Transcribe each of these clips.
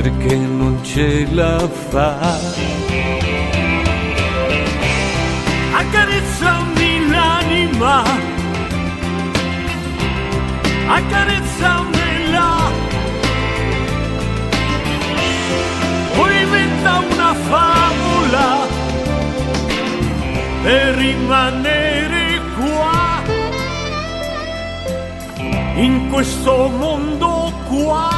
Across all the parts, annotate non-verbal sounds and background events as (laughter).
perché non ce la fa. Accarezzami l'anima, accarezzamela, poi inventa una favola per rimanere qua, in questo mondo qua.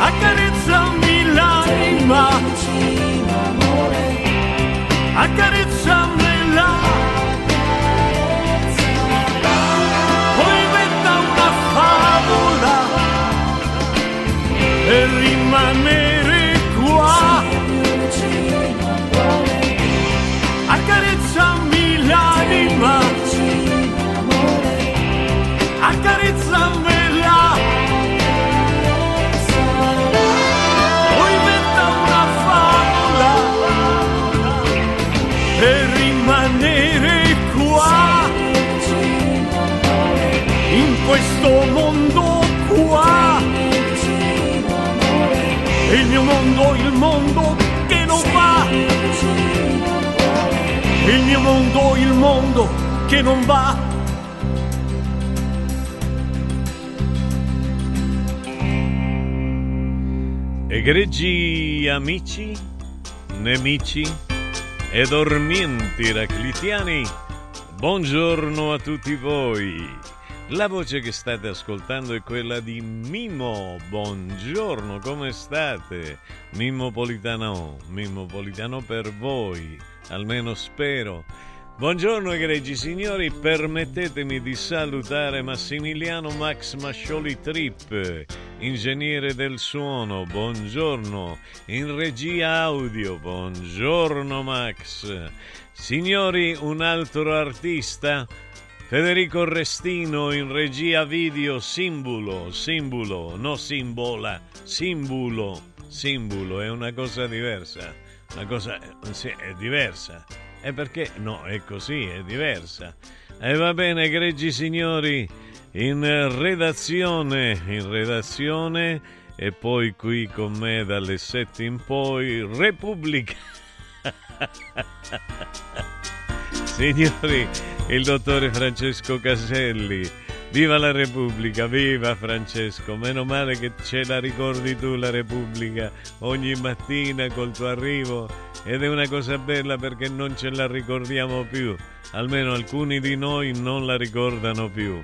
Accarezzami l'anima, accarezzamela. Poi il mondo che non va. Egregi amici, nemici e dormienti raclitiani, buongiorno a tutti voi. La voce che state ascoltando è quella di Mimo. Buongiorno, come state? Mimmo Politano, Mimmo Politano per voi, almeno spero. Buongiorno egregi signori, permettetemi di salutare Massimiliano Max Mascioli Trip, ingegnere del suono, buongiorno, in regia audio, buongiorno Max. Signori, un altro artista, Federico Restino in regia video, simbolo, simbolo, no simbola, simbolo, simbolo, è una cosa diversa. Una cosa sì, è diversa. E perché no, è così, è diversa. E va bene, egregi signori, in redazione, in redazione e poi qui con me dalle 7 in poi, Repubblica. (laughs) Signori, il dottore Francesco Caselli. Viva la Repubblica, viva Francesco, meno male che ce la ricordi tu la Repubblica ogni mattina col tuo arrivo ed è una cosa bella perché non ce la ricordiamo più, almeno alcuni di noi non la ricordano più.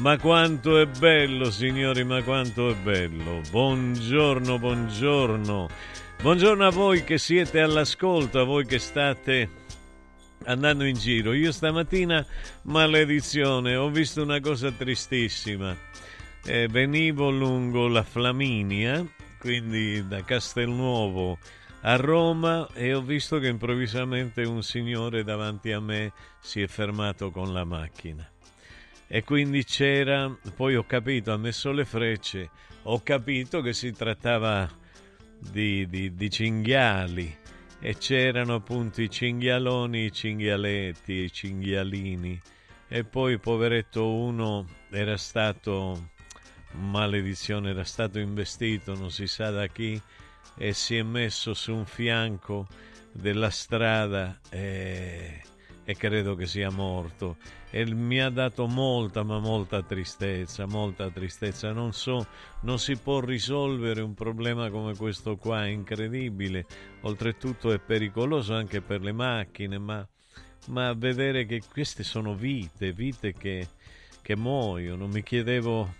Ma quanto è bello, signori, ma quanto è bello. Buongiorno, buongiorno. Buongiorno a voi che siete all'ascolto, a voi che state andando in giro. Io stamattina, maledizione, ho visto una cosa tristissima. Eh, venivo lungo la Flaminia, quindi da Castelnuovo a Roma, e ho visto che improvvisamente un signore davanti a me si è fermato con la macchina e quindi c'era, poi ho capito, ha messo le frecce, ho capito che si trattava di, di, di cinghiali e c'erano appunto i cinghialoni, i cinghialetti, i cinghialini. E poi poveretto uno era stato, maledizione, era stato investito, non si sa da chi, e si è messo su un fianco della strada e, e credo che sia morto e mi ha dato molta ma molta tristezza, molta tristezza. Non so, non si può risolvere un problema come questo qua, è incredibile. Oltretutto è pericoloso anche per le macchine, ma, ma vedere che queste sono vite, vite che, che muoiono. Mi chiedevo,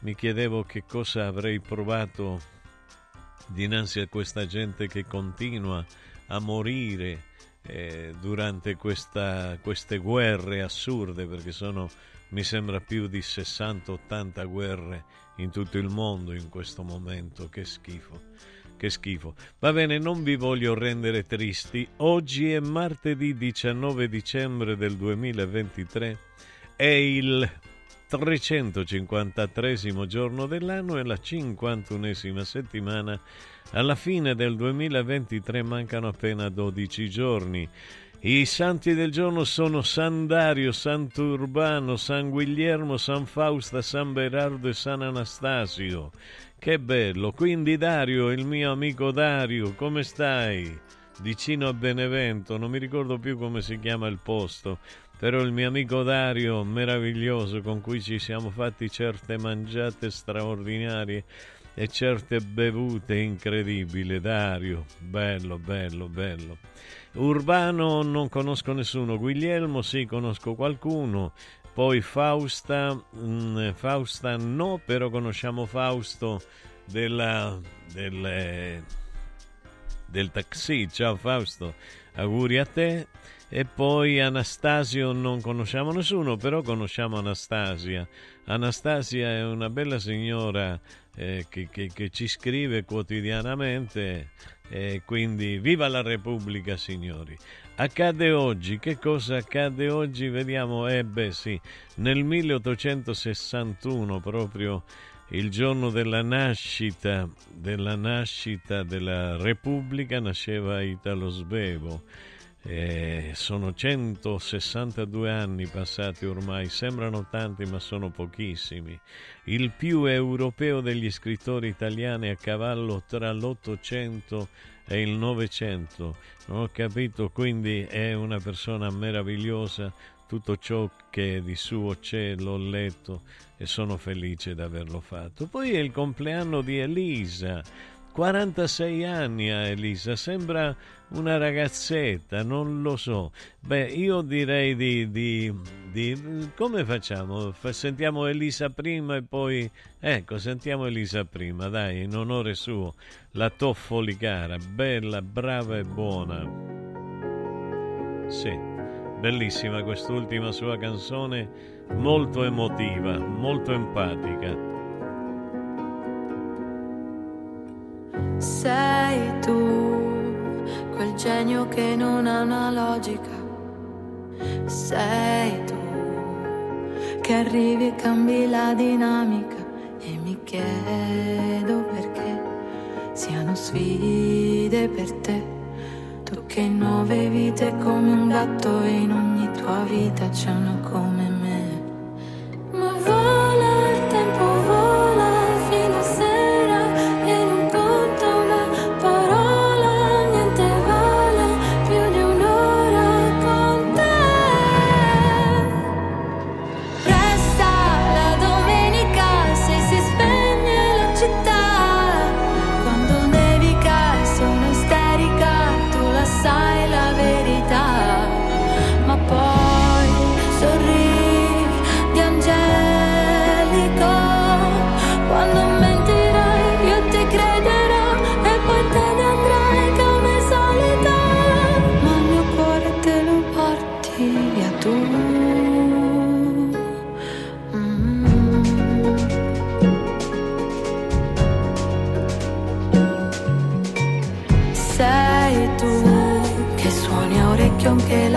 mi chiedevo che cosa avrei provato dinanzi a questa gente che continua a morire eh, durante questa, queste guerre assurde, perché sono, mi sembra, più di 60-80 guerre in tutto il mondo in questo momento. Che schifo, che schifo. Va bene, non vi voglio rendere tristi. Oggi è martedì 19 dicembre del 2023. È il 353 giorno dell'anno e la 51esima settimana alla fine del 2023 mancano appena 12 giorni. I santi del giorno sono San Dario, Sant'Urbano, San Guglielmo, San Fausta, San Berardo e San Anastasio. Che bello! Quindi Dario, il mio amico Dario, come stai? Vicino a Benevento, non mi ricordo più come si chiama il posto, però il mio amico Dario, meraviglioso, con cui ci siamo fatti certe mangiate straordinarie e certe bevute incredibili. Dario, bello, bello, bello. Urbano non conosco nessuno, Guglielmo sì, conosco qualcuno, poi Fausta, mh, mm, Fausta no, però conosciamo Fausto della, del, del taxi. Ciao Fausto, auguri a te. E poi Anastasio non conosciamo nessuno, però conosciamo Anastasia. Anastasia è una bella signora eh, che, che, che, ci scrive quotidianamente. Eh, quindi viva la Repubblica, signori. Accade oggi, che cosa accade oggi? Vediamo, eh sì, nel 1861 proprio il giorno della nascita, della nascita della Repubblica nasceva Italo Svevo eh, sono 162 anni passati ormai, sembrano tanti ma sono pochissimi. Il più europeo degli scrittori italiani a cavallo tra l'Ottocento e il Novecento. Non ho capito, quindi è una persona meravigliosa. Tutto ciò che di suo c'è l'ho letto e sono felice di averlo fatto. Poi è il compleanno di Elisa 46 anni a Elisa, sembra una ragazzetta, non lo so. Beh, io direi di, di, di, come facciamo? Sentiamo Elisa prima e poi ecco, sentiamo Elisa prima, dai, in onore suo, la Toffoli cara, bella, brava e buona. Sì, bellissima quest'ultima sua canzone, molto emotiva, molto empatica. Sei tu, quel genio che non ha una logica. Sei tu, che arrivi e cambi la dinamica. E mi chiedo perché siano sfide per te che in nove vite come un gatto e in ogni tua vita c'è una come me.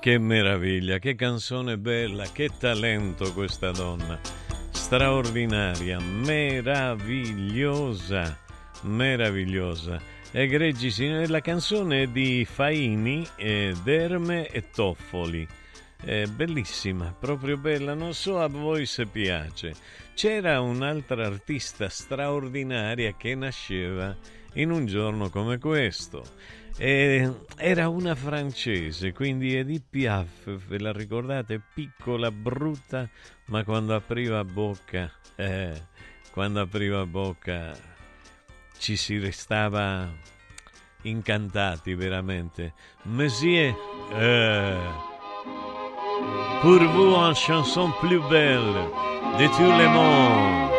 Che meraviglia, che canzone bella, che talento questa donna. Straordinaria, meravigliosa, meravigliosa. Egregi signori, la canzone di Faini, eh, Derme e Toffoli. È bellissima, proprio bella, non so a voi se piace. C'era un'altra artista straordinaria che nasceva in un giorno come questo. E era una francese, quindi Edith Piaf, ve la ricordate? Piccola, brutta, ma quando apriva bocca, eh, quando apriva bocca ci si restava incantati veramente. Monsieur, euh, pour vous une chanson plus belle de tous les mondes,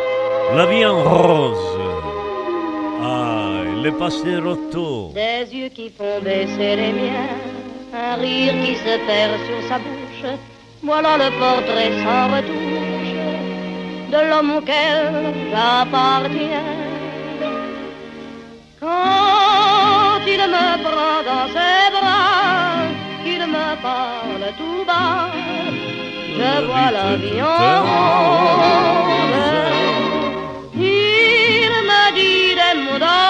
la vie en rose. Ah, le passerotto. Des yeux qui font baisser les miens, un rire qui se perd sur sa bouche. Voilà le portrait sans retouche de l'homme auquel j'appartiens. Quand il me prend dans ses bras, qu'il me parle tout bas, je vois la vie en rose. Il me dit des mots d'amour, des mots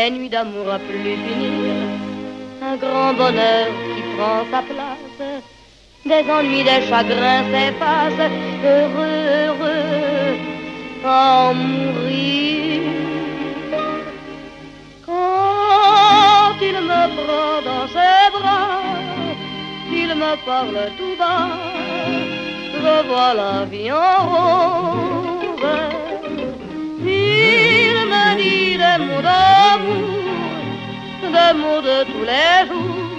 Des nuits d'amour à plus finir, un grand bonheur qui prend sa place, des ennuis, des chagrins s'effacent, heureux, heureux, en mourir. Quand il me prend dans ses bras, qu'il me parle tout bas, je vois la vie en rose. Des mots d'amour, des mots de tous les jours,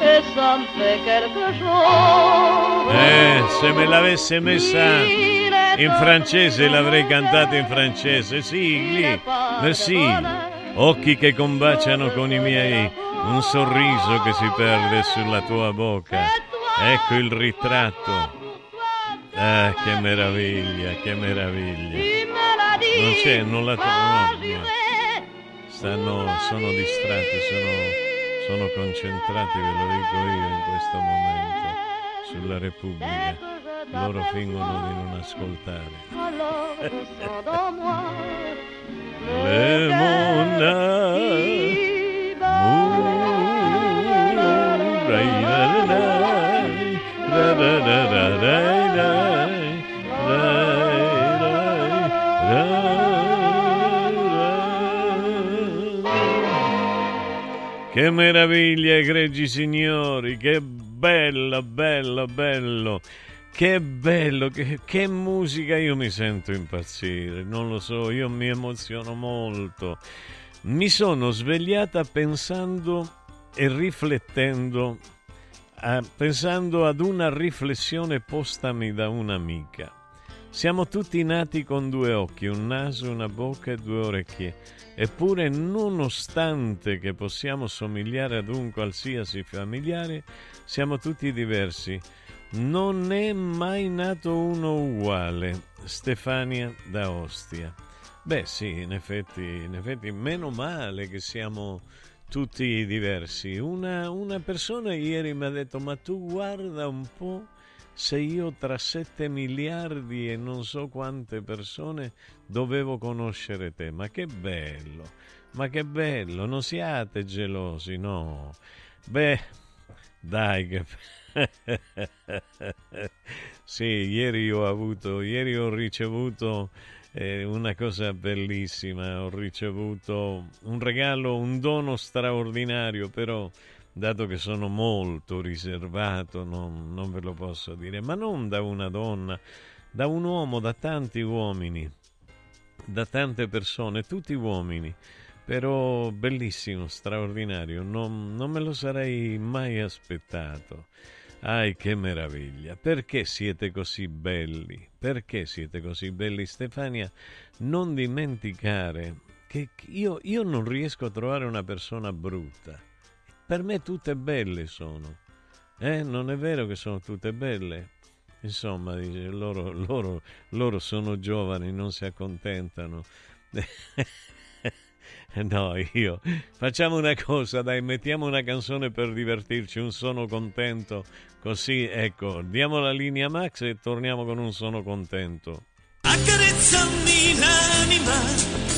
e ça me fait quelque chose. Eh, se me l'avesse messa in francese l'avrei cantata in francese. Sì, lì. Merci. Occhi che combaciano con i miei, un sorriso che si perde sulla tua bocca. Ecco il ritratto. Ah, che meraviglia, che meraviglia. Non c'è, non la trovo. No, Stanno, sono distratti, sono, sono concentrati, ve lo dico io in questo momento, sulla Repubblica. Loro fingono di non ascoltare. Le Meraviglia, egregi signori, che bello, bello, bello. Che bello, che, che, musica, io mi sento impazzire, non lo so, io mi emoziono molto. Mi sono svegliata pensando e riflettendo, eh, pensando ad una riflessione postami da un'amica. Siamo tutti nati con due occhi, un naso, una bocca e due orecchie. Eppure, nonostante che possiamo somigliare ad un qualsiasi familiare, siamo tutti diversi non è mai nato uno uguale. Stefania da Ostia. Beh sì, in effetti, in effetti meno male che siamo tutti diversi. Una, una persona ieri mi ha detto, ma tu guarda un po' se io tra 7 miliardi e non so quante persone dovevo conoscere te. Ma che bello, ma che bello, non siate gelosi, no. Beh, dai che... (laughs) sì, ieri ho avuto, ieri ho ricevuto eh, una cosa bellissima, ho ricevuto un regalo, un dono straordinario, però dato che sono molto riservato non, non ve lo posso dire, ma non da una donna, da un uomo, da tanti uomini, da tante persone, tutti uomini però bellissimo, straordinario, non, non, me lo sarei mai aspettato. Ai che meraviglia! Perché siete così belli? Perché siete così belli? Stefania, non dimenticare che io, io non riesco a trovare una persona brutta. Per me tutte belle sono. Eh, non è vero che sono tutte belle? Insomma, dice, loro, loro, loro sono giovani, non si accontentano. (laughs) No, io. Facciamo una cosa, dai, mettiamo una canzone per divertirci, un sono contento. Così, ecco, diamo la linea Max e torniamo con un sono contento. Accarezzami l'anima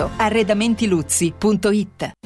arredamentiluzzi.it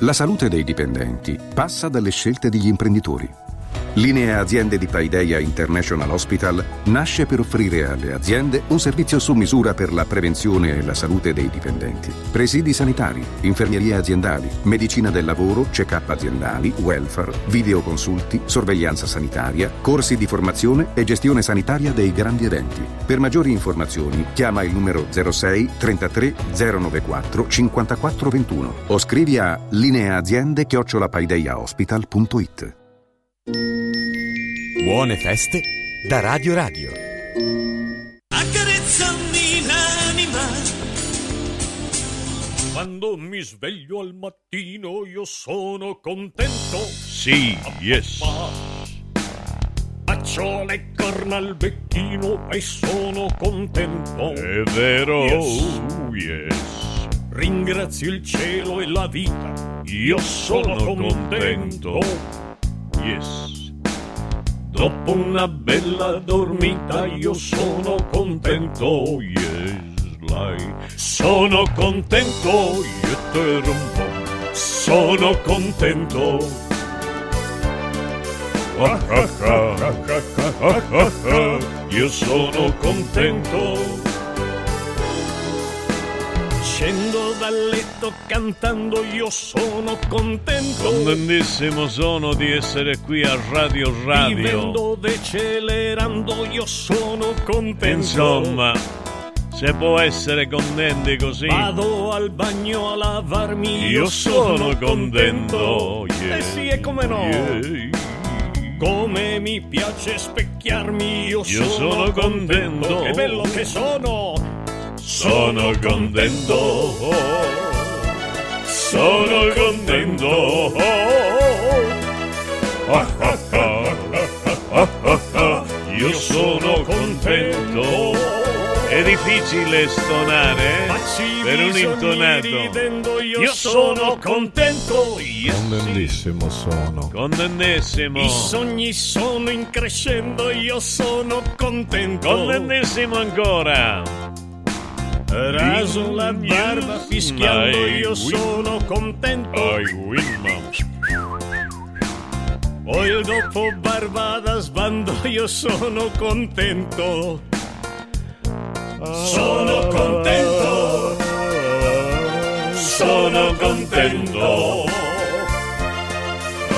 La salute dei dipendenti passa dalle scelte degli imprenditori. Linea Aziende di Paideia International Hospital nasce per offrire alle aziende un servizio su misura per la prevenzione e la salute dei dipendenti. Presidi sanitari, infermierie aziendali, medicina del lavoro, check-up aziendali, welfare, videoconsulti, sorveglianza sanitaria, corsi di formazione e gestione sanitaria dei grandi eventi. Per maggiori informazioni chiama il numero 06 33 094 54 21 o scrivi a lineaaziende chiocciolapaideia.hospital.it. Buone feste da Radio Radio. Accarezzami l'anima. Quando mi sveglio al mattino io sono contento. Sì, yes. Faccio le corna al becchino e sono contento. È vero, Yes. oh, yes. Ringrazio il cielo e la vita. Io sono contento. contento. Yes. Dopo una bella dormita io sono contento. Yes, lei. Sono contento. Io te rompo. Sono contento. Ah, ah, ah, ah, ah, ah, ah. Io sono contento. Scendo dal letto cantando, io sono contento. Contentissimo sono di essere qui a Radio Radio. Vivendo, decelerando, io sono contento. Insomma, se può essere contenti così. Vado al bagno a lavarmi, io, Io sono contento. Eh yeah. sì, e come no? Yeah. Come mi piace specchiarmi, io, Io sono contento. Che bello che sono! Sono contento. Sono contento. Ah, ah, ah, ah, ah, ah. Io sono contento. È difficile stonare eh? Per un intonato. io, Io sono contento. Yes, Contentissimo sono. Contentissimo. I sogni sono in crescendo, io sono contento. Contentissimo ancora. Raso la barba fischiando, io ui. sono contento. Wilma. Poi dopo barba da sbando, io sono contento. Sono contento. sono contento.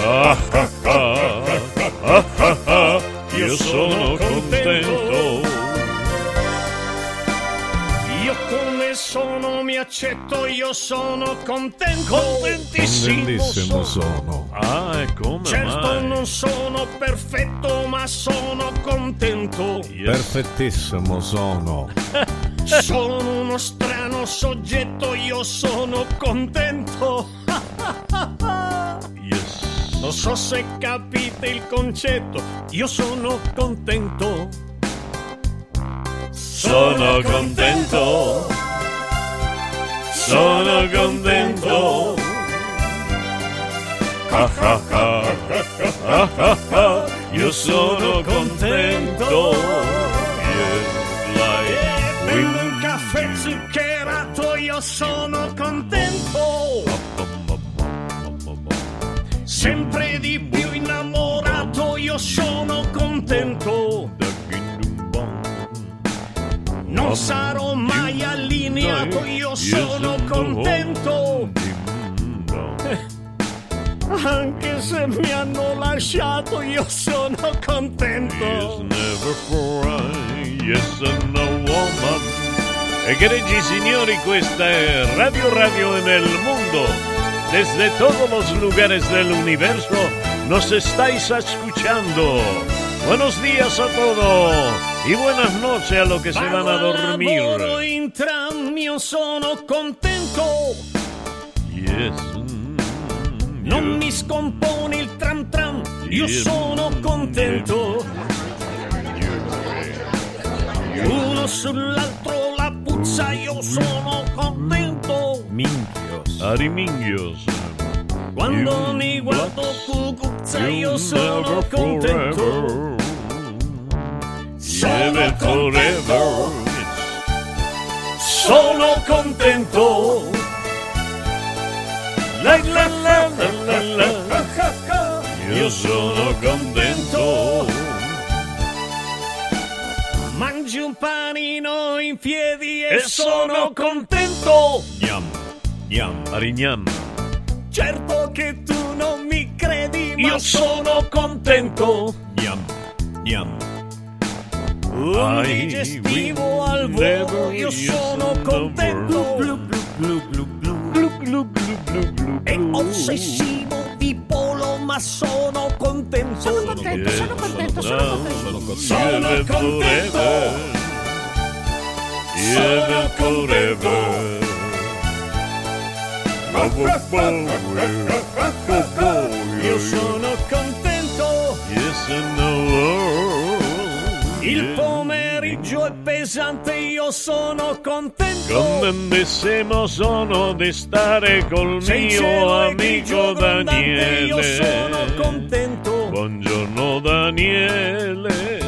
Ah, ah, ah, ah, ah, ah, io sono contento. Sono mi accetto, io sono contento. Contentissimo Bellissimo sono. Ah, e come Certo mai? non sono perfetto, ma sono contento. Perfettissimo sono. (laughs) Sono uno strano soggetto, io sono contento. (laughs) Non so se capite il concetto, io sono contento. Sono contento. Sono contento. Ah, ah, ah, ah, ah, ah, io sono contento. Like un caffè zuccherato, io sono contento. Sempre di più innamorato, io sono contento. Non sarò mai allineato, io sono contento. Anche se mi hanno lasciato, io sono contento. never cry, yes and no woman. Egregi signori, questa è Radio Radio en el mundo. Desde todos los lugares del universo nos estáis escuchando. Buenos días a todos y buenas noches a los que se van a dormir. Sono contento. Yes. Non mi scompone il tram tram, io sono contento. Uno sull'altro la puzza, io sono contento. Minchios. Arimingios. Quando mi guardo cucuzza, io sono contento. Sono contento. Sono contento. La la la la la. Io sono contento. Mangi un panino in piedi e sono contento. Gnam, gnam, arignam. Certo che tu non mi credi, ma sono contento. Gnam, gnam. Un digestivo al volo, io sono contento. È ossessivo di polo, ma sono contento. Sono contento, sono contento, sono contento. Sono contento. Sono forever. Io sono contento. Yes and no. Il pomeriggio è pesante, io sono contento. Contentissimo sono di stare col Se il mio amico Daniele. Io sono contento. Buongiorno Daniele.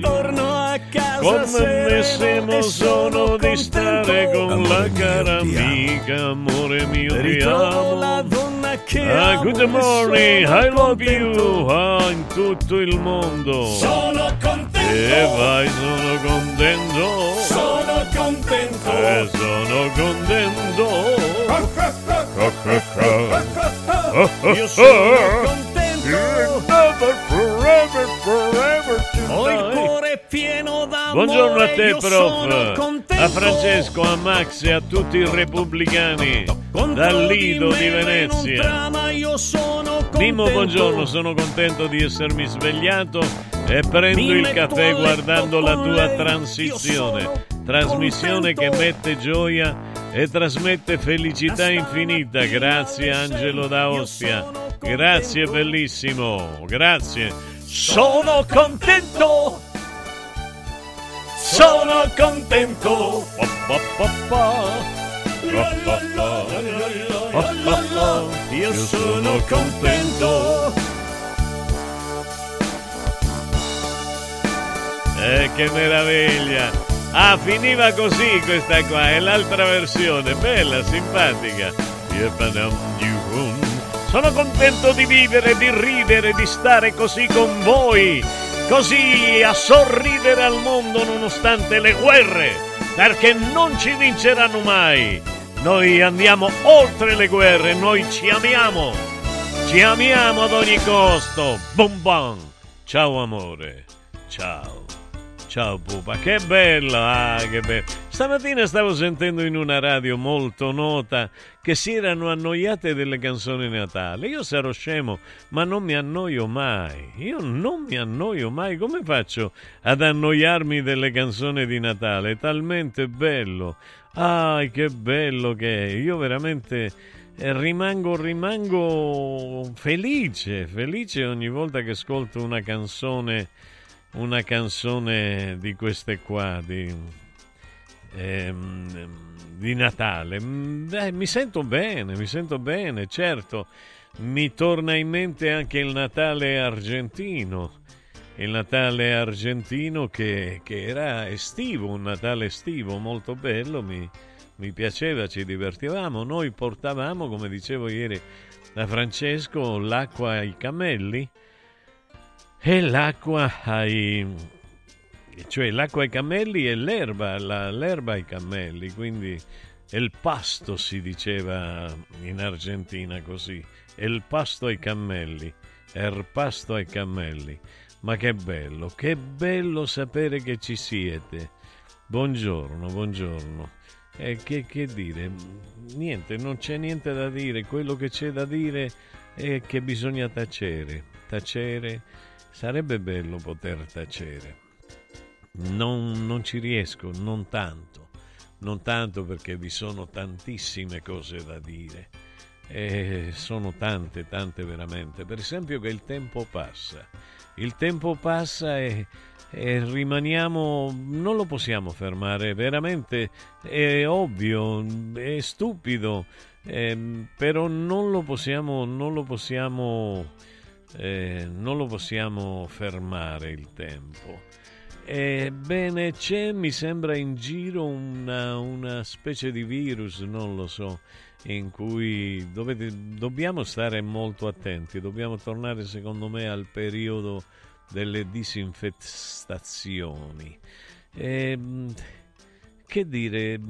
Torno a casa Contentissimo sono di stare con la cara amica, amore mio ti amo. donna che Ah, amo good morning, I love contento. you, ah, in tutto il mondo. Sono contento. E vai, sono contento. Sono contento. E sono contento. Io sono contento. Never, forever, forever Ho il cuore pieno d'amore. Buongiorno a te, prof. A Francesco, a Max e a tutti i repubblicani. Dal Lido di Venezia. Mimmo, buongiorno, sono contento di essermi svegliato e prendo il caffè guardando la tua transizione. Trasmissione che mette gioia e trasmette felicità infinita. Grazie Angelo da Ostia. Grazie bellissimo. Grazie. Sono contento. Sono contento. Io sono contento. Eh, che meraviglia! Ah, finiva così questa qua, è l'altra versione, bella, simpatica. Sono contento di vivere, di ridere, di stare così con voi, così a sorridere al mondo nonostante le guerre, perché non ci vinceranno mai. Noi andiamo oltre le guerre, noi ci amiamo. Ci amiamo ad ogni costo. Bum bum. Ciao amore. Ciao. Ciao pupa, che bello, ah, che bello. Stamattina stavo sentendo in una radio molto nota che si erano annoiate delle canzoni Natale. Io sarò scemo, ma non mi annoio mai. Io non mi annoio mai. Come faccio ad annoiarmi delle canzoni di Natale? È talmente bello. Ah, che bello che è. Io veramente eh, rimango, rimango felice, felice ogni volta che ascolto una canzone una canzone di queste qua di, ehm, di Natale. Beh, mi sento bene, mi sento bene, certo. Mi torna in mente anche il Natale argentino. Il Natale argentino che, che era estivo, un Natale estivo molto bello, mi, mi piaceva, ci divertivamo. Noi portavamo, come dicevo ieri da Francesco, l'acqua ai cammelli e l'acqua ai cioè l'acqua ai cammelli e l'erba, la, l'erba ai cammelli, quindi il pasto si diceva in Argentina così, il pasto ai cammelli, il pasto ai cammelli. Ma che bello, che bello sapere che ci siete. Buongiorno, buongiorno. E che, che dire? Niente, non c'è niente da dire, quello che c'è da dire è che bisogna tacere, tacere Sarebbe bello poter tacere. Non, non ci riesco, non tanto. Non tanto perché vi sono tantissime cose da dire. E sono tante, tante veramente. Per esempio che il tempo passa. Il tempo passa e, e rimaniamo, non lo possiamo fermare, veramente è ovvio, è stupido, eh, però non lo possiamo, non lo possiamo eh, non lo possiamo fermare il tempo. Ebbene, c'è, mi sembra, in giro una, una specie di virus, non lo so, in cui dovete, dobbiamo stare molto attenti, dobbiamo tornare, secondo me, al periodo delle disinfestazioni. E, ehm, che dire,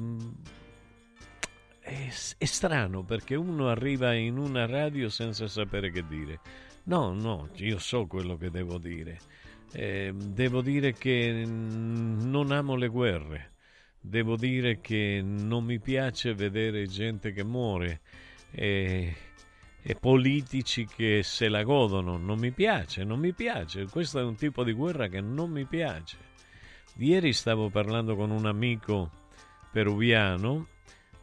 è, è strano perché uno arriva in una radio senza sapere che dire No, no, io so quello che devo dire. Eh, devo dire che non amo le guerre. Devo dire che non mi piace vedere gente che muore e, e politici che se la godono. Non mi piace, non mi piace. Questo è un tipo di guerra che non mi piace. Ieri stavo parlando con un amico peruviano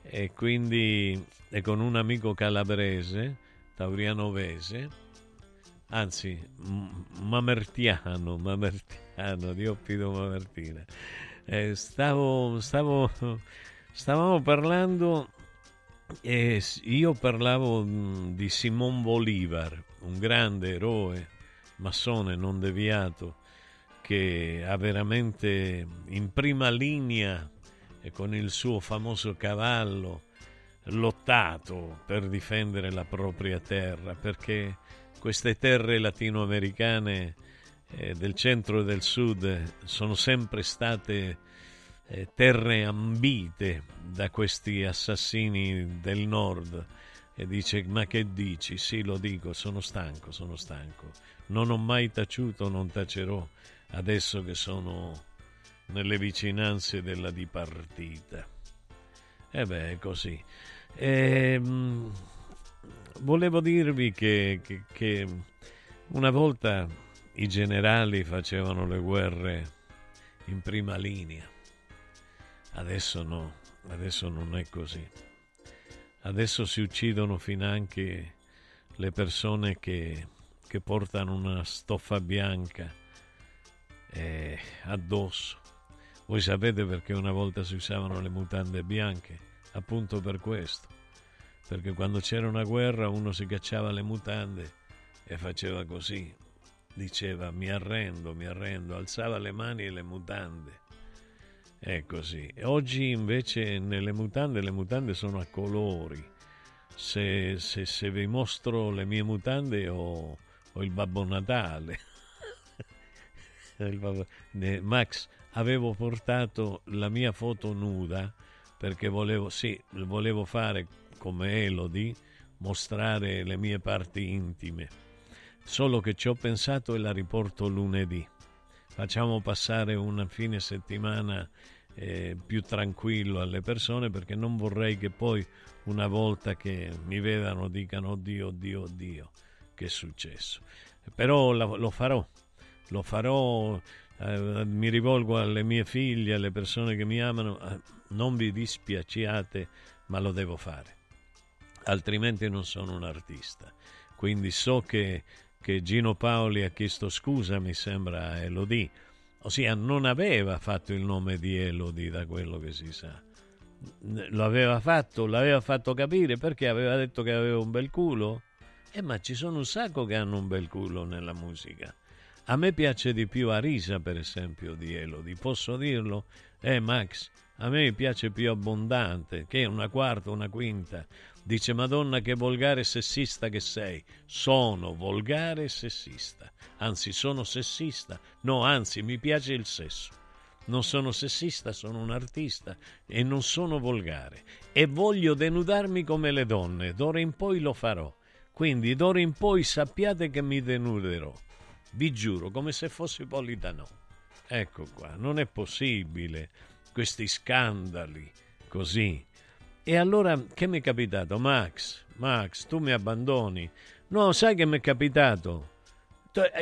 e quindi e con un amico calabrese, taurianovese anzi mamertiano, mamertiano, di Oppido Mamertina. Eh, stavo, stavo, stavamo parlando e io parlavo di Simon Bolivar, un grande eroe, massone non deviato, che ha veramente in prima linea e con il suo famoso cavallo lottato per difendere la propria terra, perché queste terre latinoamericane eh, del centro e del sud sono sempre state eh, terre ambite da questi assassini del nord e dice ma che dici? Sì lo dico, sono stanco, sono stanco. Non ho mai taciuto, non tacerò adesso che sono nelle vicinanze della dipartita. E beh, è così. Ehm volevo dirvi che, che, che una volta i generali facevano le guerre in prima linea. Adesso no, adesso non è così. Adesso si uccidono finanche le persone che, che portano una stoffa bianca eh, addosso. Voi sapete perché una volta si usavano le mutande bianche? Appunto per questo perché quando c'era una guerra uno si cacciava le mutande e faceva così, diceva mi arrendo, mi arrendo, alzava le mani e le mutande. È così. Oggi invece nelle mutande, le mutande sono a colori. Se, se, se vi mostro le mie mutande ho, ho il Babbo Natale. (laughs) il babbo... Max, avevo portato la mia foto nuda perché volevo, sì, volevo fare come Elodie, mostrare le mie parti intime. Solo che ci ho pensato e la riporto lunedì. Facciamo passare un fine settimana eh, più tranquillo alle persone perché non vorrei che poi una volta che mi vedano dicano oddio, oddio, oddio, che è successo. Però la, lo farò, lo farò, eh, mi rivolgo alle mie figlie, alle persone che mi amano, eh, non vi dispiaciate, ma lo devo fare, altrimenti non sono un artista. Quindi so che, che Gino Paoli ha chiesto scusa, mi sembra, a Elodie, ossia non aveva fatto il nome di Elodie da quello che si sa. Lo aveva fatto, l'aveva fatto capire perché aveva detto che aveva un bel culo? Eh, ma ci sono un sacco che hanno un bel culo nella musica. A me piace di più Arisa, per esempio, di Elodie. Posso dirlo? Eh, Max, a me piace più abbondante, che una quarta, una quinta. Dice Madonna che volgare sessista che sei. Sono volgare sessista. Anzi, sono sessista. No, anzi, mi piace il sesso. Non sono sessista, sono un artista e non sono volgare. E voglio denudarmi come le donne. D'ora in poi lo farò. Quindi d'ora in poi sappiate che mi denuderò. Vi giuro, come se fossi Politano. Ecco qua, non è possibile questi scandali così. E allora che mi è capitato? Max, Max, tu mi abbandoni. No, sai che mi è capitato?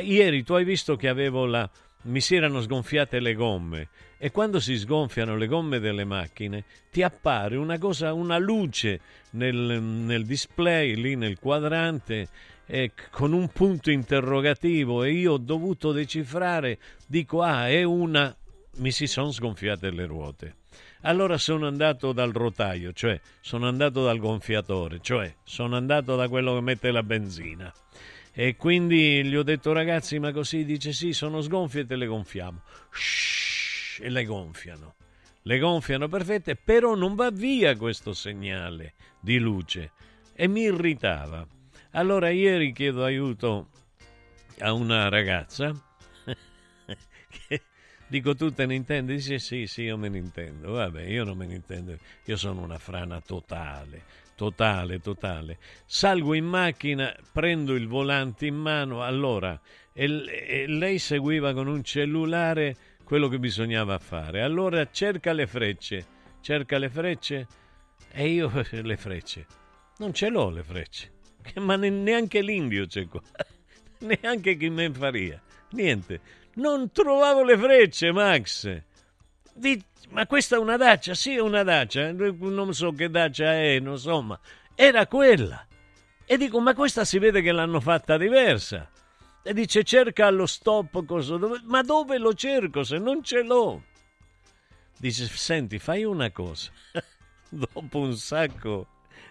Ieri tu hai visto che avevo la... mi si erano sgonfiate le gomme e quando si sgonfiano le gomme delle macchine ti appare una cosa, una luce nel, nel display, lì nel quadrante, eh, con un punto interrogativo e io ho dovuto decifrare, dico ah, è una mi si sono sgonfiate le ruote. Allora sono andato dal rotaio, cioè sono andato dal gonfiatore, cioè sono andato da quello che mette la benzina. E quindi gli ho detto ragazzi, ma così dice sì, sono sgonfie e te le gonfiamo. Shhh, e le gonfiano. Le gonfiano perfette, però non va via questo segnale di luce e mi irritava. Allora ieri chiedo aiuto a una ragazza (laughs) che Dico, tu te ne intendi? Dice, sì, sì, io me ne intendo. Vabbè, io non me ne intendo. Io sono una frana totale, totale, totale. Salgo in macchina, prendo il volante in mano, allora, e, e lei seguiva con un cellulare quello che bisognava fare. Allora cerca le frecce, cerca le frecce e io (laughs) le frecce. Non ce l'ho le frecce, (laughs) ma neanche l'indio c'è qua, (laughs) neanche chi me faria, niente. Non trovavo le frecce, Max. Di... Ma questa è una dacia? Sì, è una dacia. Non so che dacia è, non so, ma era quella. E dico, ma questa si vede che l'hanno fatta diversa. E dice, cerca allo stop cosa. Ma dove lo cerco se non ce l'ho? Dice, senti, fai una cosa. (laughs) dopo un sacco,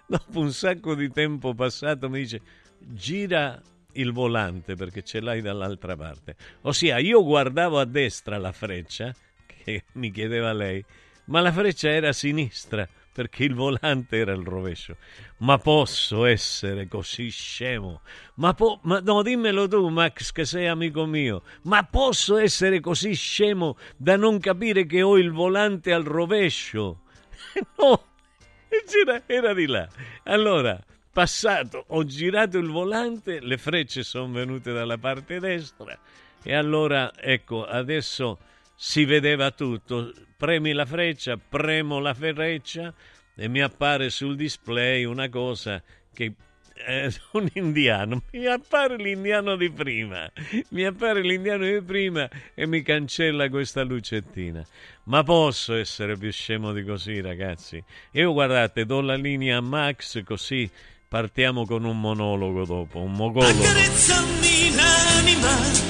dopo un sacco di tempo passato, mi dice, gira il volante perché ce l'hai dall'altra parte. Ossia, io guardavo a destra la freccia, che mi chiedeva lei, ma la freccia era a sinistra perché il volante era al rovescio. Ma posso essere così scemo? Ma, po- ma no, dimmelo tu, Max, che sei amico mio. Ma posso essere così scemo da non capire che ho il volante al rovescio? (laughs) no, era, era di là. Allora, passato, ho girato il volante, le frecce sono venute dalla parte destra e allora ecco, adesso si vedeva tutto. Premi la freccia, premo la freccia e mi appare sul display una cosa che è (laughs) un indiano, mi appare l'indiano di prima, mi appare l'indiano di prima e mi cancella questa lucettina. Ma posso essere più scemo di così, ragazzi? Io guardate, do la linea a Max così Partiamo con un monologo dopo, un mogolo. Accarezzami l'anima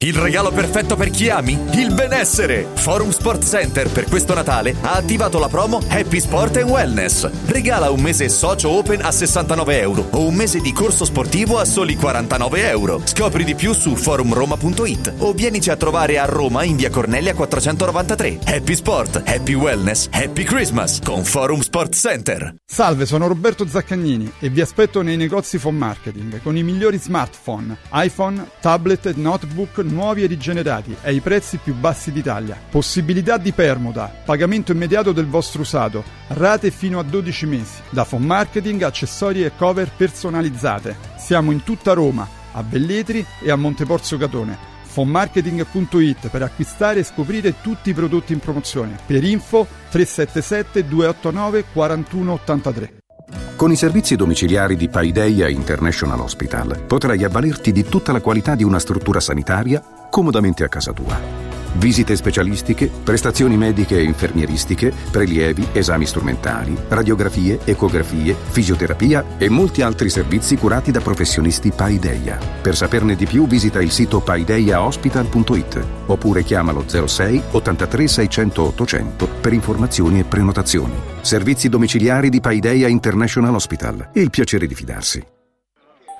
Il regalo perfetto per chi ami? Il benessere! Forum Sport Center per questo Natale ha attivato la promo Happy Sport and Wellness. Regala un mese socio open a 69 euro o un mese di corso sportivo a soli 49 euro. Scopri di più su forumroma.it o vienici a trovare a Roma in via Cornelia 493. Happy Sport, Happy Wellness, Happy Christmas con Forum Sport Center. Salve, sono Roberto Zaccagnini e vi aspetto nei negozi Phone Marketing con i migliori smartphone, iPhone, tablet e notebook nuovi e rigenerati ai prezzi più bassi d'Italia. Possibilità di permuta, pagamento immediato del vostro usato, rate fino a 12 mesi. Da Phone Marketing, accessori e cover personalizzate. Siamo in tutta Roma, a Velletri e a Monteporzio Catone. Fonmarketing.it per acquistare e scoprire tutti i prodotti in promozione. Per info 377 289 4183. Con i servizi domiciliari di Paideia International Hospital potrai avvalerti di tutta la qualità di una struttura sanitaria comodamente a casa tua. Visite specialistiche, prestazioni mediche e infermieristiche, prelievi, esami strumentali, radiografie, ecografie, fisioterapia e molti altri servizi curati da professionisti Paideia. Per saperne di più visita il sito paideiahospital.it oppure chiamalo 06 83 600 800 per informazioni e prenotazioni. Servizi domiciliari di Paideia International Hospital. Il piacere di fidarsi.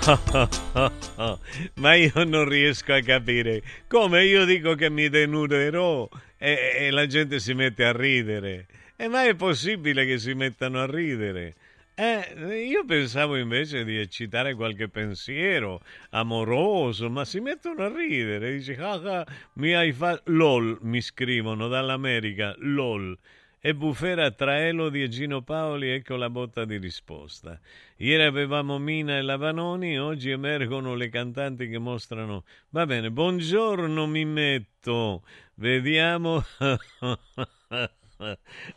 (laughs) ma io non riesco a capire come io dico che mi denuderò e, e la gente si mette a ridere. E ma è possibile che si mettano a ridere? Eh, io pensavo invece di eccitare qualche pensiero amoroso, ma si mettono a ridere. Dice, ah, ah, mi hai fatto... LOL, mi scrivono dall'America, LOL. E bufera tra Elodie e Gino Paoli, ecco la botta di risposta. Ieri avevamo Mina e Lavanoni, oggi emergono le cantanti che mostrano... Va bene, buongiorno mi metto, vediamo... (laughs)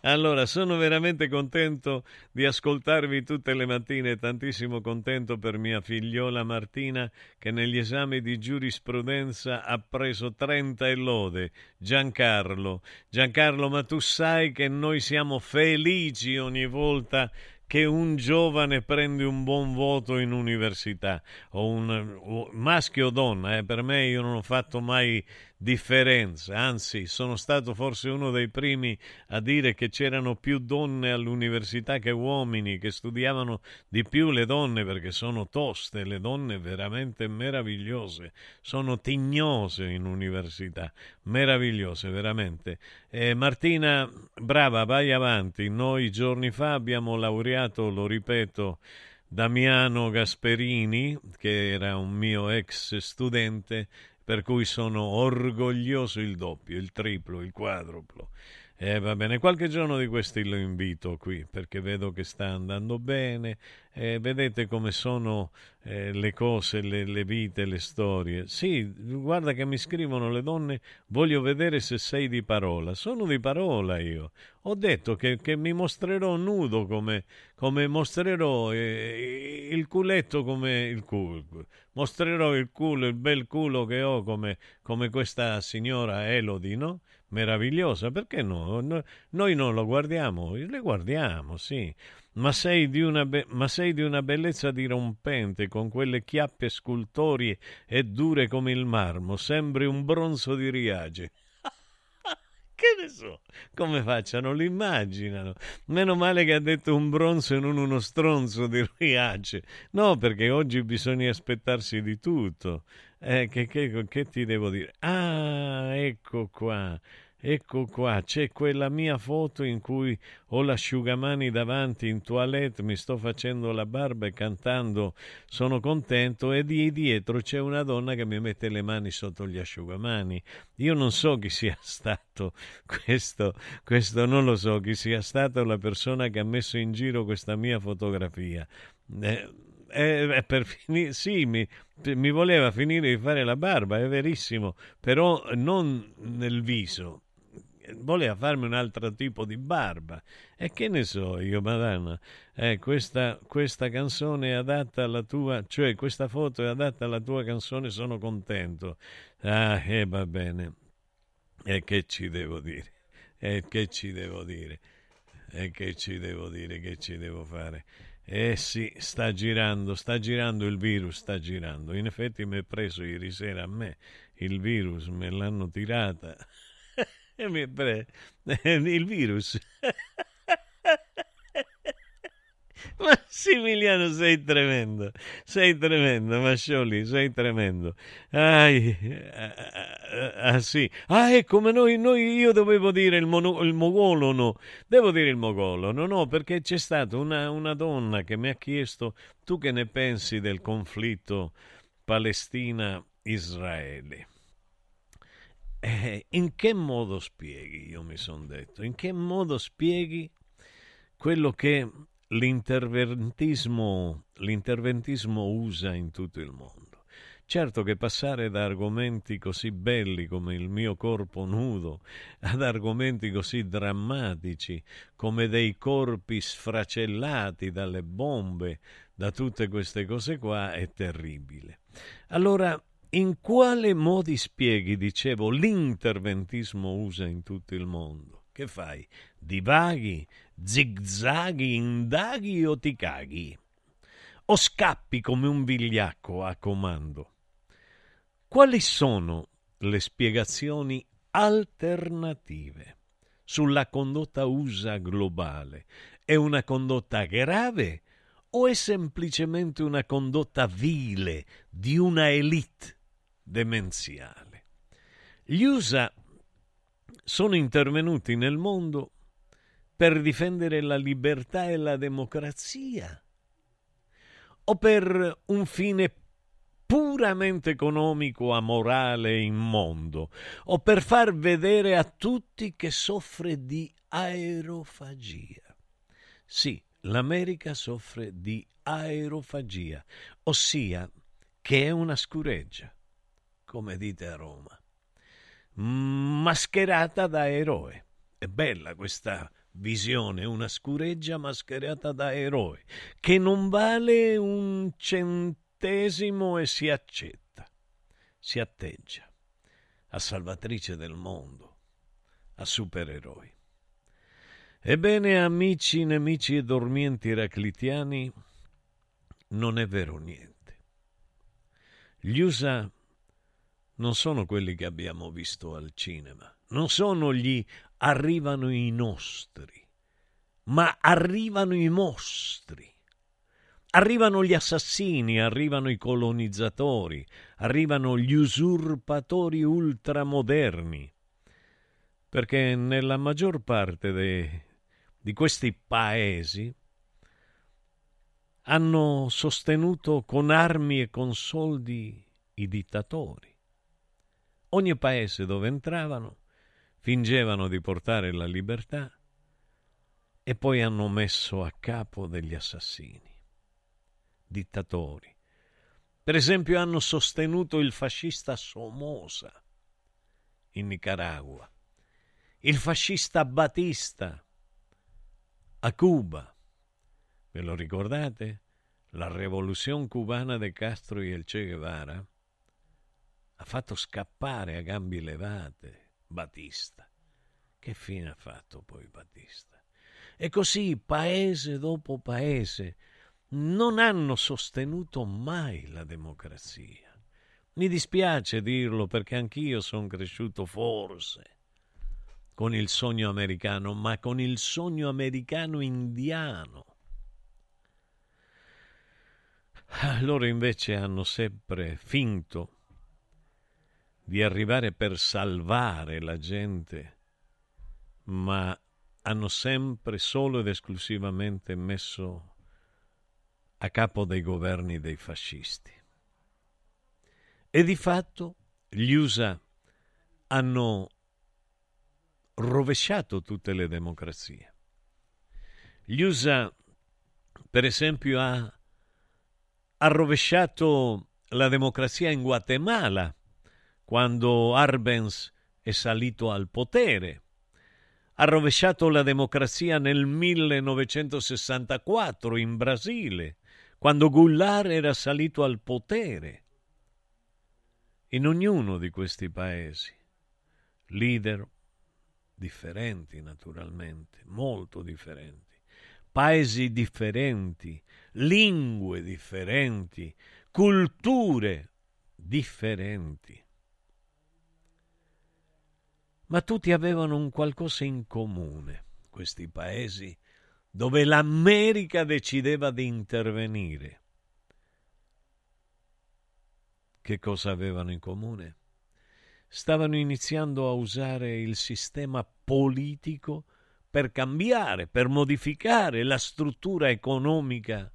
Allora, sono veramente contento di ascoltarvi tutte le mattine, tantissimo contento per mia figliola Martina che negli esami di giurisprudenza ha preso 30 e lode. Giancarlo, Giancarlo, ma tu sai che noi siamo felici ogni volta che un giovane prende un buon voto in università, o un o maschio o donna, eh, per me io non ho fatto mai differenza, anzi sono stato forse uno dei primi a dire che c'erano più donne all'università che uomini, che studiavano di più le donne perché sono toste, le donne veramente meravigliose, sono tignose in università, meravigliose veramente. Eh, Martina, brava, vai avanti, noi giorni fa abbiamo laureato, lo ripeto, Damiano Gasperini, che era un mio ex studente, per cui sono orgoglioso il doppio, il triplo, il quadruplo. Eh, va bene, qualche giorno di questi lo invito qui perché vedo che sta andando bene. Eh, vedete come sono eh, le cose, le, le, vite, le storie. Sì, guarda che mi scrivono le donne, voglio vedere se sei di parola. Sono di parola io. Ho detto che, che mi mostrerò nudo come, come mostrerò eh, il culetto come il culo. Mostrerò il culo, il bel culo che ho come, come questa signora Elodie, no? Meravigliosa, perché no? Noi non lo guardiamo, le guardiamo, sì, ma sei di una, be- ma sei di una bellezza dirompente, con quelle chiappe scultorie e dure come il marmo, sembri un bronzo di Riage. (laughs) che ne so come facciano, l'immaginano. Meno male che ha detto un bronzo e non uno stronzo di Riace. No, perché oggi bisogna aspettarsi di tutto. Eh, che, che, che ti devo dire? Ah, ecco qua. Ecco qua, c'è quella mia foto in cui ho l'asciugamani davanti in toilette, mi sto facendo la barba e cantando sono contento e di dietro c'è una donna che mi mette le mani sotto gli asciugamani. Io non so chi sia stato questo, questo non lo so, chi sia stata la persona che ha messo in giro questa mia fotografia. Eh, eh, per finire, sì, mi, mi voleva finire di fare la barba, è verissimo, però non nel viso, voleva farmi un altro tipo di barba. E che ne so io, madonna, eh, questa, questa canzone è adatta alla tua, cioè questa foto è adatta alla tua canzone, sono contento. Ah, e eh, va bene. E che ci devo dire? E che ci devo dire? E che ci devo dire? Che ci devo fare? Eh sì, sta girando, sta girando il virus, sta girando. In effetti mi è preso ieri sera a me il virus, me l'hanno tirata. Il virus. (laughs) Massimiliano, sei tremendo, sei tremendo, Mascioli, sei tremendo. Ai, ah, ah, sì. Ah, ecco, ma noi, noi, io dovevo dire il, mono, il mogolo, no. Devo dire il mogolo, no, no, perché c'è stata una, una donna che mi ha chiesto, tu che ne pensi del conflitto Palestina-Israele? Eh, in che modo spieghi, io mi sono detto, in che modo spieghi quello che l'interventismo, l'interventismo usa in tutto il mondo? Certo che passare da argomenti così belli come il mio corpo nudo ad argomenti così drammatici come dei corpi sfracellati dalle bombe, da tutte queste cose qua, è terribile. Allora, in quale modi spieghi, dicevo, l'interventismo usa in tutto il mondo? Che fai? Divaghi, zigzaghi, indaghi o ti caghi? O scappi come un vigliacco a comando? Quali sono le spiegazioni alternative sulla condotta USA globale? È una condotta grave o è semplicemente una condotta vile di una elite demenziale. Gli USA sono intervenuti nel mondo per difendere la libertà e la democrazia o per un fine puramente economico, amorale, immondo, o per far vedere a tutti che soffre di aerofagia. Sì, l'America soffre di aerofagia, ossia che è una scureggia come dite a Roma, mascherata da eroe. È bella questa visione, una scureggia mascherata da eroe, che non vale un centesimo e si accetta, si atteggia a salvatrice del mondo, a supereroi. Ebbene, amici, nemici e dormienti eraclitiani, non è vero niente. Gli USA non sono quelli che abbiamo visto al cinema, non sono gli arrivano i nostri, ma arrivano i mostri. Arrivano gli assassini, arrivano i colonizzatori, arrivano gli usurpatori ultramoderni, perché nella maggior parte de, di questi paesi hanno sostenuto con armi e con soldi i dittatori. Ogni paese dove entravano fingevano di portare la libertà e poi hanno messo a capo degli assassini, dittatori. Per esempio hanno sostenuto il fascista Somoza in Nicaragua, il fascista Batista a Cuba. Ve lo ricordate? La rivoluzione cubana de Castro e il Che Guevara ha fatto scappare a gambe levate Batista. Che fine ha fatto poi Batista? E così paese dopo paese non hanno sostenuto mai la democrazia. Mi dispiace dirlo perché anch'io sono cresciuto forse con il sogno americano, ma con il sogno americano indiano. Loro invece hanno sempre finto di arrivare per salvare la gente, ma hanno sempre solo ed esclusivamente messo a capo dei governi dei fascisti. E di fatto gli USA hanno rovesciato tutte le democrazie. Gli USA, per esempio, ha, ha rovesciato la democrazia in Guatemala quando Arbenz è salito al potere. Ha rovesciato la democrazia nel 1964 in Brasile, quando Goulart era salito al potere. In ognuno di questi paesi, leader differenti naturalmente, molto differenti, paesi differenti, lingue differenti, culture differenti. Ma tutti avevano un qualcosa in comune, questi paesi, dove l'America decideva di intervenire. Che cosa avevano in comune? stavano iniziando a usare il sistema politico per cambiare, per modificare la struttura economica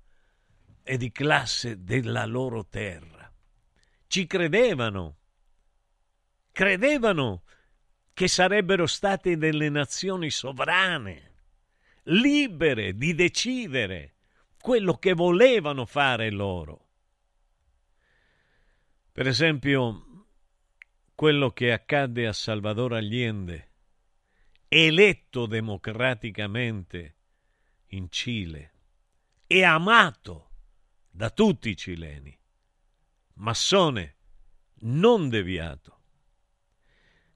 e di classe della loro terra. Ci credevano, credevano che sarebbero state delle nazioni sovrane, libere di decidere quello che volevano fare loro. Per esempio, quello che accadde a Salvador Allende, eletto democraticamente in Cile e amato da tutti i cileni, massone non deviato,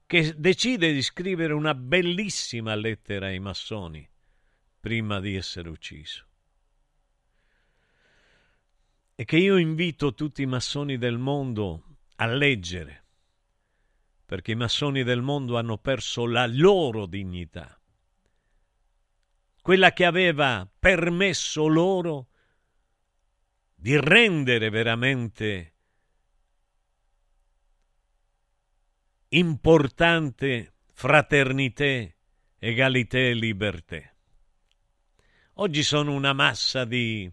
che decide di scrivere una bellissima lettera ai massoni prima di essere ucciso. E che io invito tutti i massoni del mondo a leggere perché i massoni del mondo hanno perso la loro dignità, quella che aveva permesso loro di rendere veramente importante fraternità, egalità e libertà. Oggi sono una massa di,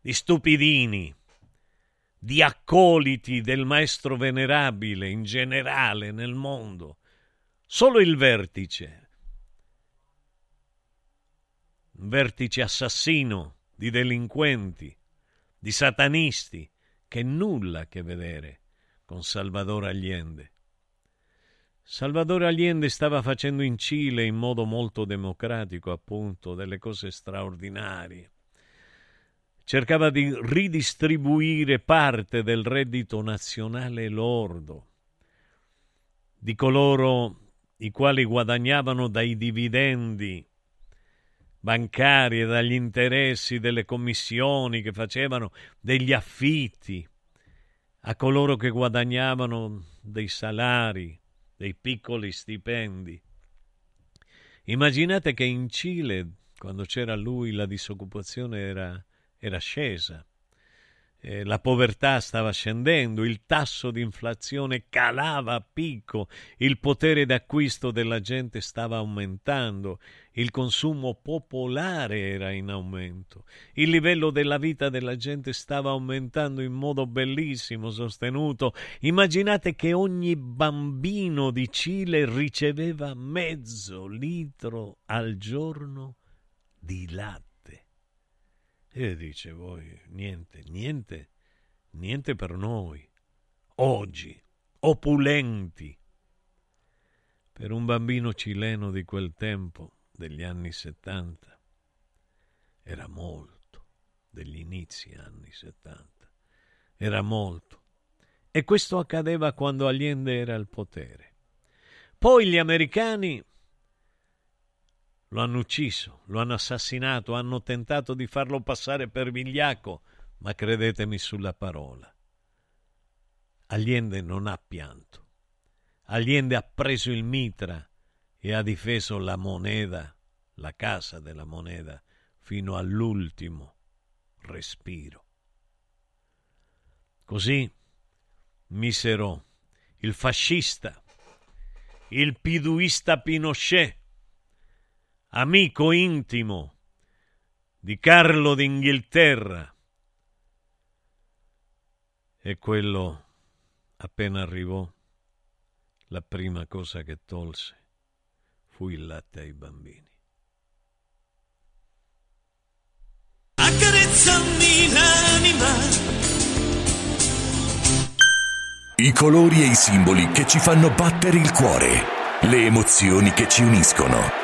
di stupidini di accoliti del maestro venerabile in generale nel mondo. Solo il vertice, un vertice assassino di delinquenti, di satanisti, che nulla a che vedere con Salvador Allende. Salvador Allende stava facendo in Cile in modo molto democratico, appunto, delle cose straordinarie. Cercava di ridistribuire parte del reddito nazionale lordo di coloro i quali guadagnavano dai dividendi bancari e dagli interessi delle commissioni che facevano degli affitti a coloro che guadagnavano dei salari, dei piccoli stipendi. Immaginate che in Cile, quando c'era lui, la disoccupazione era, era scesa eh, la povertà stava scendendo, il tasso di inflazione calava a picco, il potere d'acquisto della gente stava aumentando, il consumo popolare era in aumento, il livello della vita della gente stava aumentando in modo bellissimo, sostenuto. Immaginate che ogni bambino di Cile riceveva mezzo litro al giorno di latte. E dice voi, niente, niente, niente per noi. Oggi, opulenti. Per un bambino cileno di quel tempo, degli anni 70, era molto, degli inizi anni 70, era molto. E questo accadeva quando Allende era al potere. Poi gli americani lo hanno ucciso, lo hanno assassinato, hanno tentato di farlo passare per vigliacco, ma credetemi sulla parola. Allende non ha pianto. Allende ha preso il mitra e ha difeso la moneta, la casa della moneta, fino all'ultimo respiro. Così misero il fascista, il piduista Pinochet, amico intimo di Carlo d'Inghilterra. E quello, appena arrivò, la prima cosa che tolse fu il latte ai bambini. Accarezzami l'anima. I colori e i simboli che ci fanno battere il cuore, le emozioni che ci uniscono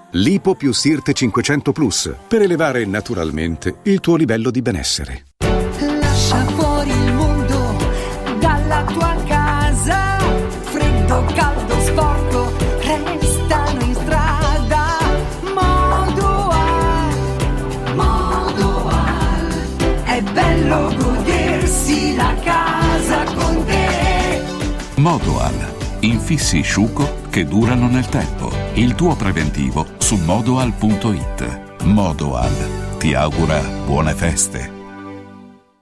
Lipo più Sirte 500 Plus per elevare naturalmente il tuo livello di benessere. Lascia fuori il mondo dalla tua casa, freddo, caldo, sporco, restano in strada. Modoal, Modoal, è bello godersi la casa con te. Modoal, infissi sciuco che durano nel tempo. Il tuo preventivo su modoal.it. Modoal ti augura buone feste.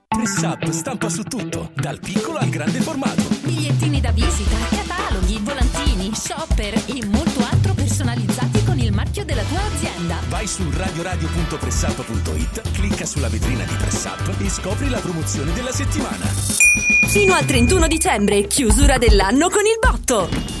Press Up stampa su tutto, dal piccolo al grande formato. Bigliettini da visita, cataloghi, volantini, shopper e molto altro personalizzati con il marchio della tua azienda. Vai su radioradio.pressato.it, clicca sulla vetrina di Press Up e scopri la promozione della settimana. Fino al 31 dicembre, chiusura dell'anno con il botto.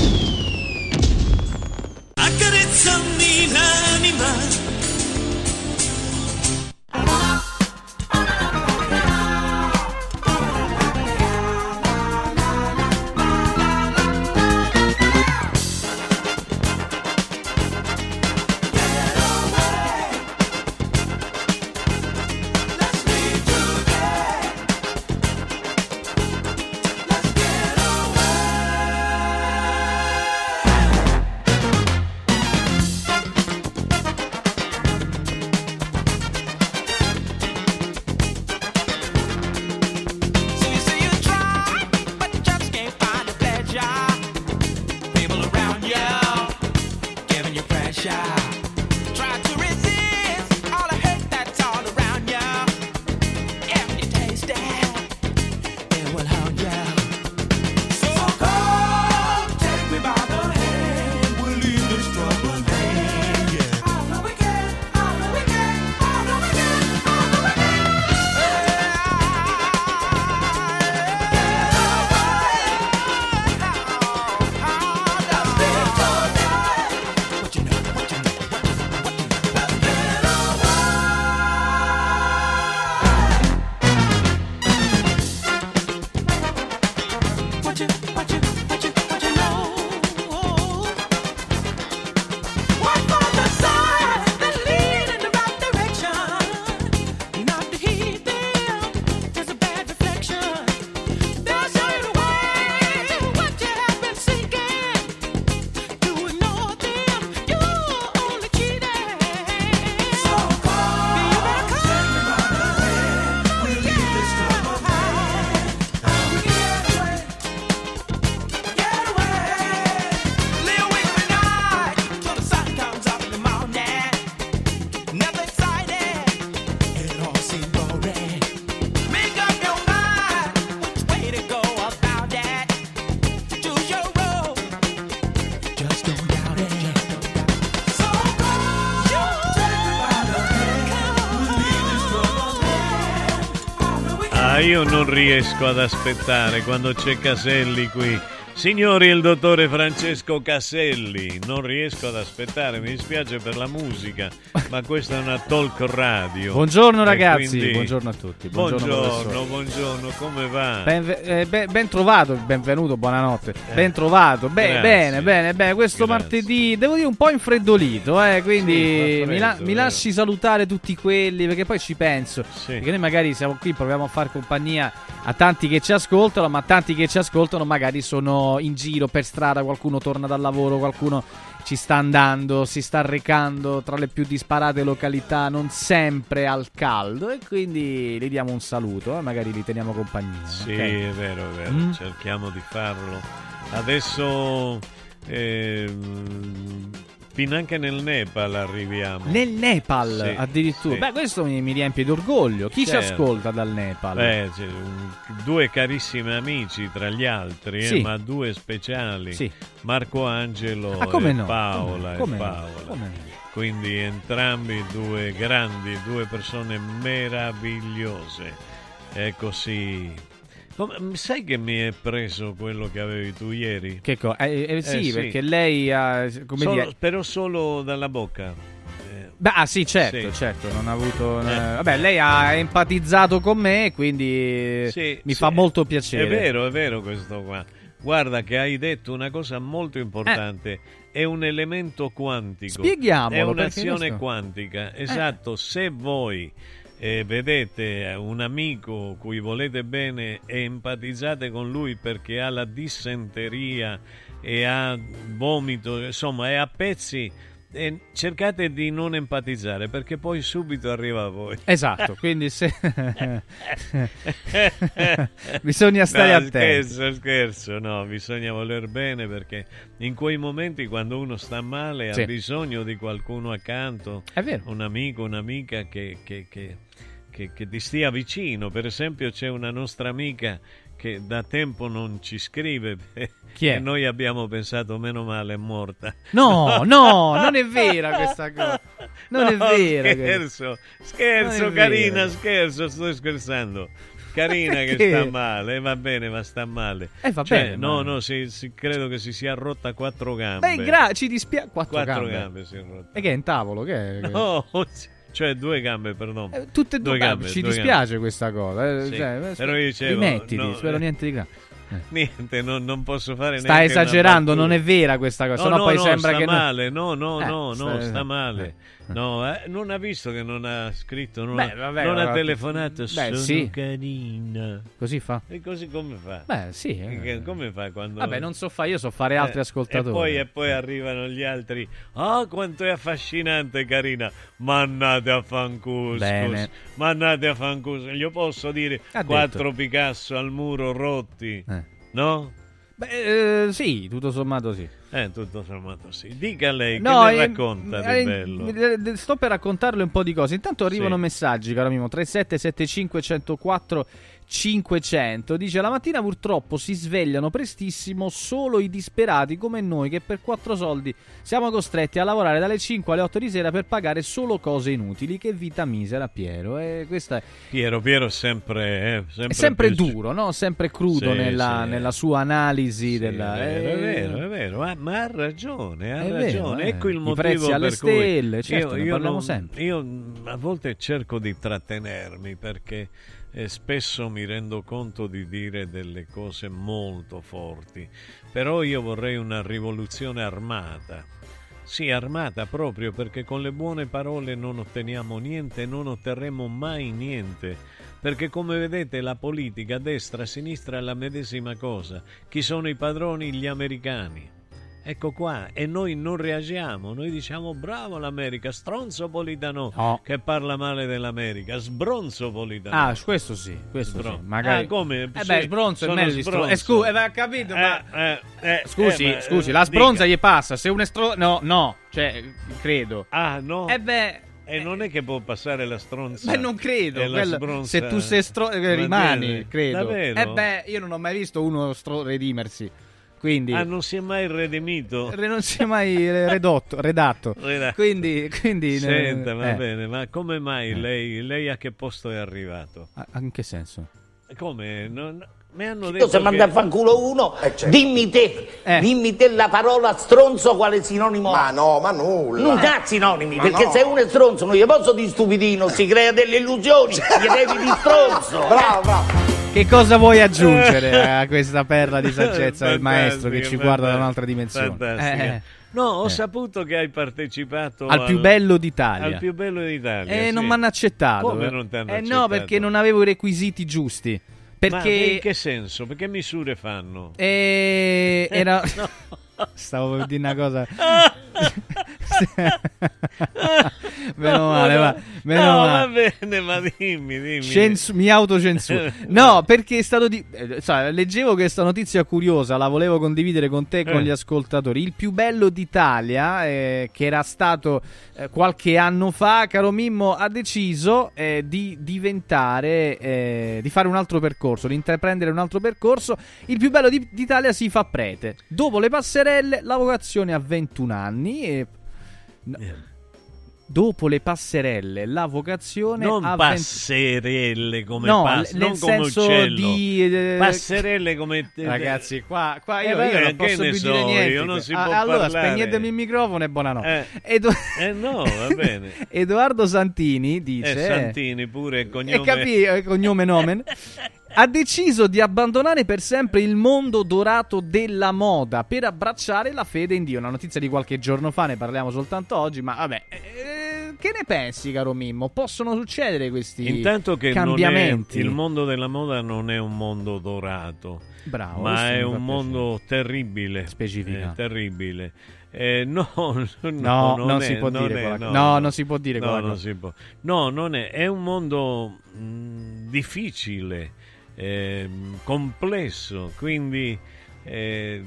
io non riesco ad aspettare quando c'è Caselli qui. Signori, il dottore Francesco Caselli, non riesco ad aspettare, mi dispiace per la musica, ma questa è una talk radio. Buongiorno ragazzi, quindi- buongiorno a tutti. Buongiorno, Buongiorno, buongiorno, come va? Ben, eh, ben- ben trovato, benvenuto, buonanotte. Ben trovato, Be- bene, bene, bene. Questo Grazie. martedì, devo dire un po' infreddolito, eh, quindi Sì, mi, la- mi lasci salutare tutti quelli, perché poi ci penso. Perché noi magari siamo qui, proviamo a fare compagnia a tanti che ci ascoltano, ma tanti che ci ascoltano magari sono in giro per strada, qualcuno torna dal lavoro, qualcuno ci sta andando, si sta recando tra le più disparate località, non sempre al caldo e quindi gli diamo un saluto, eh, magari li teniamo compagnia. Sì, ok? è vero, è vero, Mm. cerchiamo di farlo. Adesso ehm, fin anche nel Nepal arriviamo. Nel Nepal Sì, addirittura. sì. Beh, questo mi, mi riempie d'orgoglio. Chi ci Certo. ascolta dal Nepal? Beh, due carissimi amici tra gli altri, eh, Sì. ma due speciali. Sì. Marco Angelo Ah, come e no? Paola. e Come no? Paola. Come no? Quindi entrambi due grandi, due persone meravigliose. È così. Sai che mi è preso quello che avevi tu ieri? Che co- eh, eh, sì, Eh, perché lei ha. Solo-. Però solo dalla bocca. Beh, ah, sì, certo, Sì. certo. Non ha avuto. Eh. Vabbè, lei ha empatizzato con me, quindi Sì, mi fa molto piacere. È vero, è vero questo qua. Guarda che hai detto una cosa molto importante. È un elemento quantico. Spieghiamolo, È un'azione questo- quantica. Esatto. Se voi eh, vedete un amico cui volete bene e empatizzate con lui perché ha la dissenteria e ha vomito, insomma, è a pezzi. eh, cercate di non empatizzare perché poi subito arriva a voi. Esatto, quindi se. (laughs) Bisogna stare No, attenti. Scherzo, scherzo, no, bisogna voler bene perché in quei momenti quando uno sta male Sì. ha bisogno di qualcuno accanto, un amico, un'amica che, che- che- che- che ti stia vicino. Per esempio c'è una nostra amica che da tempo non ci scrive (laughs) Chi è? e noi abbiamo pensato meno male è morta. (laughs) No, no, non è vera (laughs) questa cosa. Non è No, vera Scherzo, scherzo, è carina, vero. scherzo, sto scherzando. Carina che sta male, va bene, ma sta male. Eh, va Cioè, bene, No, no, si- si- credo che si sia rotta quattro gambe. Beh, gra- ci dispiace. Quattro, Quattro gambe. gambe si è rotta. E che è in tavolo? Che è? No, cioè due gambe, perdono. Eh, Tutte e due, Due gambe, ci due dispiace gambe. questa cosa. eh, Sì, cioè, eh, però io dicevo, rimettiti, no, spero eh, niente di grave. (laughs) Niente, non, non posso fare Sta neanche una esagerando, non è vera questa cosa, No, no, poi no, sembra sta che male, no, no, Eh, no, sta- no, sta male. No, eh, non ha visto che non ha scritto, non, Beh, ha, vabbè, non ha telefonato, beh, sono sì. carina. Così fa? E così come fa? Beh, sì. eh. Come fa quando... Vabbè, non so fare, io so fare altri Eh, ascoltatori. E poi, e poi arrivano gli altri. Ah, quanto è affascinante, carina. Mannate a fancuscus. Mannate a fancuscus. Gli posso dire Ha quattro Picasso al muro rotti. Eh. No? Beh, eh, sì, tutto sommato sì. Eh, tutto sommato sì. Dica lei, No, che eh, racconta eh, di bello? eh, Sto per raccontarle un po' di cose. Intanto arrivano Sì. messaggi, caro Mimo. 3775 104 500. Dice: La mattina purtroppo si svegliano prestissimo solo i disperati come noi, che per quattro soldi siamo costretti a lavorare dalle 5 alle 8 di sera per pagare solo cose inutili. Che vita misera, Piero. E questa è, Piero, Piero sempre, eh, sempre, è sempre più- duro, no? Sempre crudo Sì, nella, sì. nella sua analisi. Sì, della, è vero, eh, è vero, è vero, ma, ma ha ragione, ha È vero, ragione. eh. Ecco il I motivo prezzi alle per cui stelle, certo, ne parliamo non- sempre. Io a volte cerco di trattenermi perché eh, spesso mi rendo conto di dire delle cose molto forti, però io vorrei una rivoluzione armata. Sì, armata proprio perché con le buone parole non otteniamo niente e non otterremo mai niente. Perché come vedete la politica destra sinistra è la medesima cosa. Chi sono i padroni? Gli americani. Ecco qua, e noi non reagiamo, noi diciamo bravo l'America, stronzo Politano No. che parla male dell'America, sbronzo Politano. Ah, questo sì, questo Sbron- sì. Magari... Ah, come? Eh beh, sbronzo è meglio di stronzo. Eh, sbronzo. scu- eh, capito, ma... Eh, eh, Scusi, eh, ma, scusi, eh, la sbronza dica. gli passa. Se uno è stro... No, no, cioè, credo. Ah, no? Eh beh... E non è che può passare la stronza. Beh, non credo. quello- se tu sei stro... eh, Va rimani, credo. Davvero? Eh beh, io non ho mai visto uno stro... redimersi. Quindi... Ah, non si è mai redimito? Re- non si è mai eh, redotto, redatto. Redatto. Quindi, quindi Senta, va eh. bene, ma come mai lei, lei a che posto è arrivato? Ah, In che senso? Come? Non- mi hanno Io detto se manda a che... fanculo uno, certo. dimmi te, Eh. dimmi te la parola stronzo quale sinonimo Ma ha. no, ma nulla. Non dà sinonimi, Ma perché no. se uno è stronzo non gli posso di stupidino, si crea delle illusioni, gli devi di stronzo. (laughs) Bravo, bravo. Che cosa vuoi aggiungere a questa perla di saggezza del maestro che ci guarda da un'altra dimensione? fantastica. Eh, No, ho Eh. saputo che hai partecipato Al più bello d'Italia. Al più bello d'Italia. Eh, sì. non mi hanno accettato. Come non ti hanno Eh accettato? no, perché non avevo i requisiti giusti Perché- Ma in che senso? Perché misure fanno? E era... (laughs) No. Stavo per dire una cosa. (laughs) (laughs) meno male, va. Meno no, male. va bene, ma dimmi, dimmi. Censu- mi autocensuro. No, (laughs) perché è stato di... eh, sai, leggevo questa notizia curiosa, la volevo condividere con te e con Eh. gli ascoltatori. Il più bello d'Italia, eh, che era stato eh, qualche anno fa, caro Mimmo, ha deciso eh, di diventare, eh, di fare un altro percorso, di intraprendere un altro percorso. Il più bello di- d'Italia si fa prete. Dopo le passerelle, la vocazione a 21 anni e... no, Dopo le passerelle, la vocazione Non a 20 passerelle come No, pass- l- non nel come senso uccello. di, eh, passerelle come (laughs) Ragazzi, qua, qua Eh, io, vabbè, io non posso ne più so dire niente. io, non si Ah, può allora, parlare. spegnetemi il microfono e buonanotte. Eh, Edo- eh, no, va (laughs) bene. Edoardo Santini dice... Eh, Santini pure E cognome. capì, eh, cognome nomen. (laughs) ha deciso di abbandonare per sempre il mondo dorato della moda per abbracciare la fede in Dio. Una notizia di qualche giorno fa, ne parliamo soltanto oggi, ma vabbè. eh, che ne pensi, caro Mimmo? Possono succedere questi Intanto che non è, cambiamenti? il mondo della moda non è un mondo dorato, Bravo, ma è un piacere. mondo terribile. Specifica. eh, terribile. Eh, no, (laughs) no, No, non, non è- si può non dire è- quella- no, non si può dire no, non si può. No, non è, è un mondo mh, difficile, ehm, complesso, quindi eh,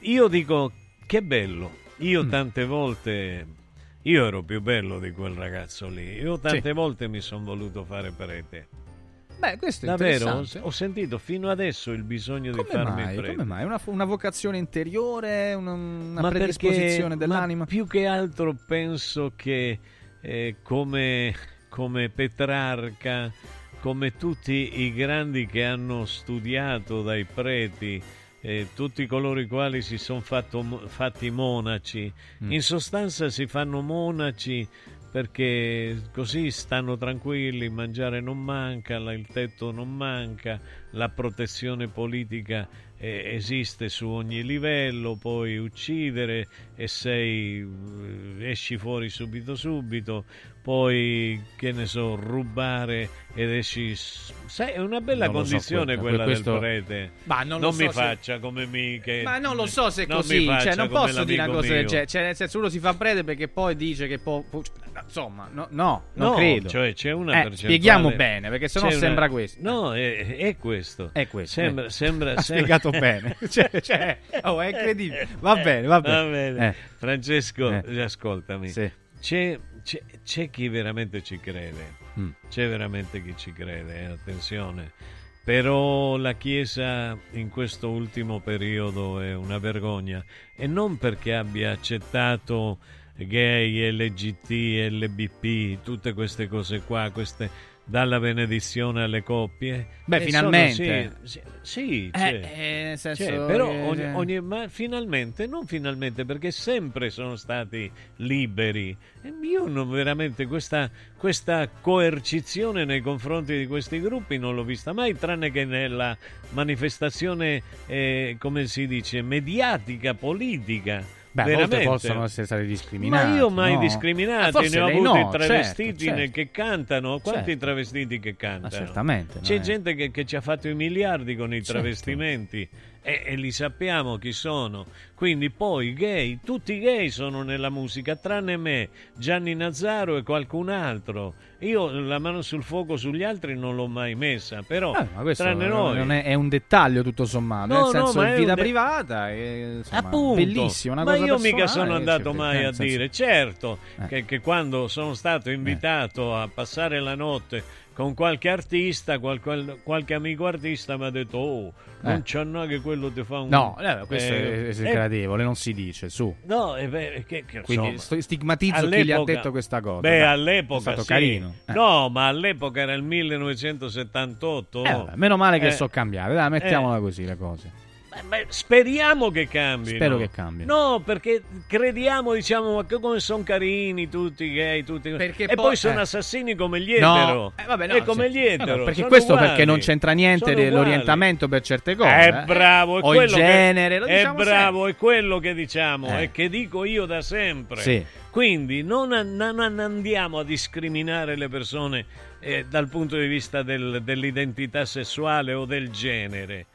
io dico che bello. Io Mm. tante volte, io ero più bello di quel ragazzo lì, io tante Sì. volte mi sono voluto fare prete. Beh, questo è Davvero? Ho sentito fino adesso il bisogno di Come farmi mai? prete. Come mai? Una, una vocazione interiore, una, una Ma predisposizione perché- dell'anima? ma più che altro penso che eh, come, come Petrarca, come tutti i grandi che hanno studiato dai preti, eh, tutti coloro i quali si sono fatti monaci, Mm. in sostanza si fanno monaci perché così stanno tranquilli, mangiare non manca, il tetto non manca, la protezione politica eh, esiste su ogni livello, puoi uccidere e sei eh, esci fuori subito subito, poi che ne so, rubare ed esci sai, è una bella Non so, condizione que- quella questo- del prete. Ma non lo mi so se- faccia come mi che- Ma non lo so se è non mi così, cioè non come posso dire una cosa del genere, cioè nel senso uno si fa prete perché poi dice che può, può- insomma, no, no, non No, credo. cioè c'è una Eh, percentuale- spieghiamo bene, perché sennò c'è una- sembra questo. No, è, è questo. È questo. Sembra, eh. sembra, (laughs) Ha sembra- spiegato bene. (laughs) Cioè, cioè, oh, è incredibile. Va bene, va bene. Eh. Francesco, Eh. ascoltami. Sì. C'è, c'è- c'è chi veramente ci crede. Mm. C'è veramente chi ci crede, eh, attenzione. Però la Chiesa in questo ultimo periodo è una vergogna e non perché abbia accettato gay, LGT, LBP, tutte queste cose qua, queste dalla benedizione alle coppie. Beh, E finalmente. sono- sì, sì, sì, Eh, c'è. eh, nel senso C'è, però che- ogni, ogni- ma finalmente, non finalmente, perché sempre sono stati liberi. E io non veramente questa, questa coercizione nei confronti di questi gruppi non l'ho vista mai, tranne che nella manifestazione, eh, come si dice, mediatica, politica. Beh, a volte veramente. possono essere stati discriminati. Ma io mai no? discriminati, Eh, ne ho avuti no, travestiti certo, certo. che cantano. Quanti Certo. travestiti che cantano? certamente, C'è gente che, che ci ha fatto i miliardi con i Certo. travestimenti e, e li sappiamo chi sono. Quindi poi gay, tutti i gay sono nella musica, tranne me, Gianni Nazzaro e qualcun altro. Io la mano sul fuoco sugli altri non l'ho mai messa, però Eh, ma questo tranne noi. è, è un dettaglio tutto sommato, No, nel senso no, ma è è vita de- privata, e, insomma, Appunto, bellissima, una ma cosa io mica sono andato mai nel a senso- dire, certo, Eh. che, che quando sono stato invitato a passare la notte con qualche artista, qual- qual- qualche amico artista mi ha detto, oh, non Eh. c'è no che quello ti fa un... No, eh, questo Eh, è, è eh, non si dice, su. No, eh, beh, che, che, Quindi insomma, stigmatizzo chi gli ha detto questa cosa. Beh, Dai, all'epoca è stato sì. carino. Eh. No, ma all'epoca era il 1978. Eh, vabbè, meno male che Eh, sono cambiate, dai, mettiamola così le cose. Beh, speriamo che cambi. Spero che cambi. No, perché crediamo, diciamo, ma che come sono carini tutti i gay, tutti... Perché e poi- poi sono eh. assassini come gli No, etero. eh, vabbè, no, e come gli etero. Vabbè, perché sono questo uguali. perché non c'entra niente dell'orientamento per certe cose. Eh, eh. bravo, è o quello il genere, che, lo è diciamo bravo, è quello che diciamo, Eh. e che dico io da sempre. Sì. Quindi non, non andiamo a discriminare le persone eh, dal punto di vista del- dell'identità sessuale o del genere.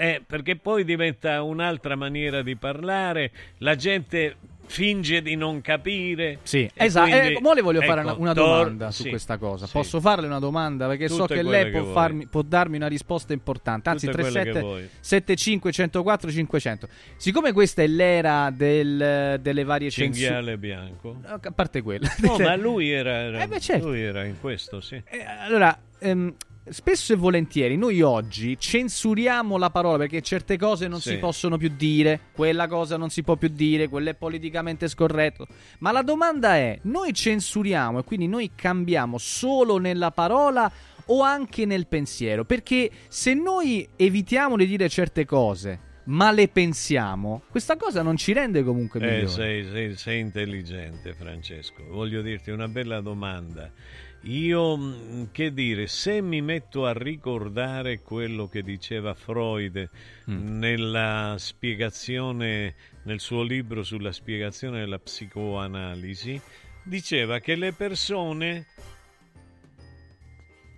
Eh, perché poi diventa un'altra maniera di parlare, la gente finge di non capire. Sì, esatto. quindi- Eh, le voglio fare ecco, una, una tor- domanda su sì, questa cosa. sì. Posso farle una domanda? Perché so Tutte che quelle lei che può, farmi- può darmi una risposta importante. Anzi, Tutte quelle che 37 vuoi. 75 104 500. Siccome questa è l'era del- delle varie censure. Cinghiale bianco. A parte quella. No, (laughs) ma lui era, era- Eh, beh, certo. lui era in questo, sì. Allora, ehm, spesso e volentieri noi oggi censuriamo la parola perché certe cose non Sì. si possono più dire, quella cosa non si può più dire, quello è politicamente scorretto. Ma la domanda è, noi censuriamo e quindi noi cambiamo solo nella parola o anche nel pensiero? Perché se noi evitiamo di dire certe cose, ma le pensiamo, questa cosa non ci rende comunque Eh, migliori. sei, sei- sei intelligente, Francesco. Voglio dirti una bella domanda. Io, mh, che dire, se mi metto a ricordare quello che diceva Freud Mm. nella spiegazione, nel suo libro sulla spiegazione della psicoanalisi, diceva che le persone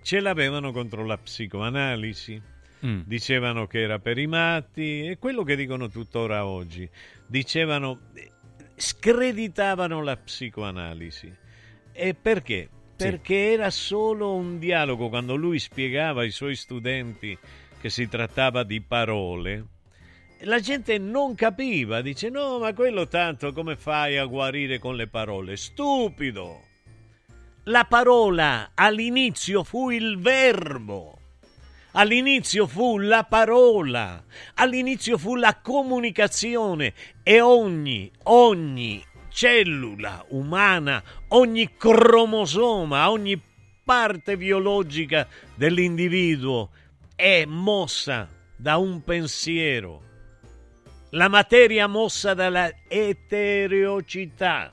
ce l'avevano contro la psicoanalisi. Mm. Dicevano che era per i matti e quello che dicono tuttora oggi. Dicevano, screditavano la psicoanalisi. E perché? Perché era solo un dialogo. Quando lui spiegava ai suoi studenti che si trattava di parole, la gente non capiva. Dice, no, ma quello tanto come fai a guarire con le parole? Stupido! La parola all'inizio fu il verbo. All'inizio fu la parola, all'inizio fu la comunicazione e ogni, ogni cellula umana, ogni cromosoma, ogni parte biologica dell'individuo è mossa da un pensiero. La materia mossa dalla etereocità.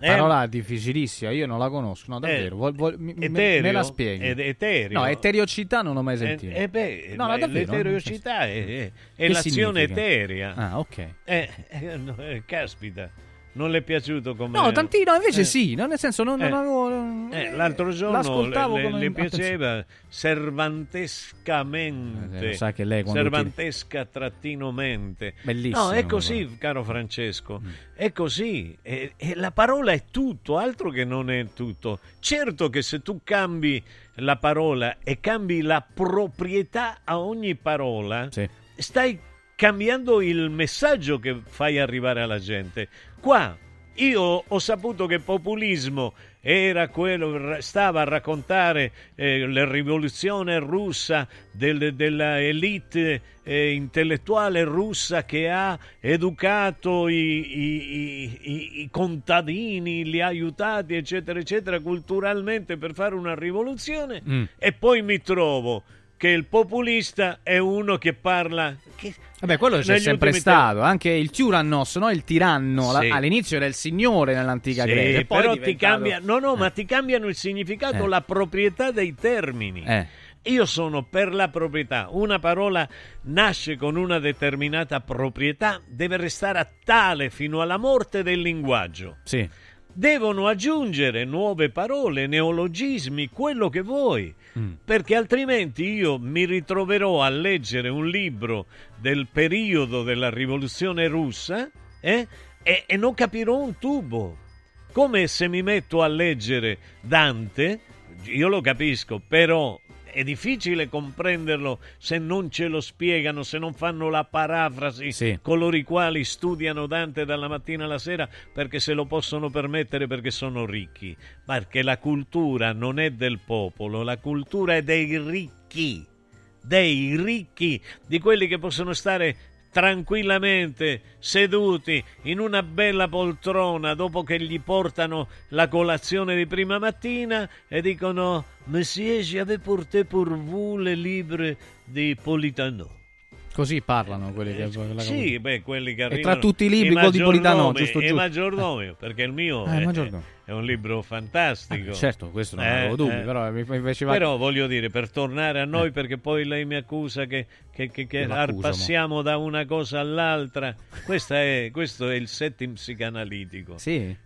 Eh? Parola difficilissima, io non la conosco, no, davvero. Eh, Vuol- vuol- mi- me- etereo? me la spieghi? Ed etereo? No, eteriocità non ho mai Eh, sentito. eh beh, no, no, davvero. l'etereocità è, è- è l'azione significa? eterea. Ah, ok. Eh, (laughs) eh, no, eh, caspita, non le è piaciuto come... No, tantino invece Eh. sì, no, nel senso non, non Eh. avevo... Eh, l'altro giorno l'ascoltavo le, le- le piaceva servantescamente, Eh, sa che lei servantesca trattino mente. Bellissimo, No, è però. così, caro Francesco, è così. E, e la parola è tutto, altro che non è tutto. Certo che se tu cambi la parola e cambi la proprietà a ogni parola, stai cambiando il messaggio che fai arrivare alla gente. Qua io ho saputo che populismo era quello, stava a raccontare eh, la rivoluzione russa del- della elite eh, intellettuale russa che ha educato i, i- i- i- contadini, li ha aiutati, eccetera, eccetera, culturalmente per fare una rivoluzione. Mm. E poi mi trovo che il populista è uno che parla... Che, Vabbè, quello c'è sempre stato. Anche il Tyrannos, no? il tiranno, la- Sì. all'inizio era il signore nell'antica Sì, Grecia. poi però è ti diventato- cambia, no, no, ma ti cambiano il significato, Eh. la proprietà dei termini. Eh. Io sono per la proprietà. Una parola nasce con una determinata proprietà, deve restare tale fino alla morte del linguaggio. Sì. Devono aggiungere nuove parole, neologismi, quello che vuoi, Mm. perché altrimenti io mi ritroverò a leggere un libro del periodo della rivoluzione russa eh, e, e non capirò un tubo. Come se mi metto a leggere Dante, io lo capisco, però è difficile comprenderlo se non ce lo spiegano, se non fanno la parafrasi coloro i quali studiano Dante dalla mattina alla sera perché se lo possono permettere perché sono ricchi. Perché la cultura non è del popolo, la cultura è dei ricchi, dei ricchi, di quelli che possono stare tranquillamente seduti in una bella poltrona dopo che gli portano la colazione di prima mattina e dicono Monsieur, j'avais porté pour vous le livre di Politano. Così parlano quelli che... la- Sì, beh, quelli che E arrivano. tra tutti i libri, quello di Politano, maggiordomi- giusto, E giusto. maggiordomi, perché il mio il è, è un libro fantastico. Eh, certo, questo non Eh, avevo dubbi, eh. però mi faceva... Però voglio dire, per tornare a noi, perché poi lei mi accusa che, che- che- che passiamo da una cosa all'altra. Questa è- questo è il setting psicanalitico. Sì.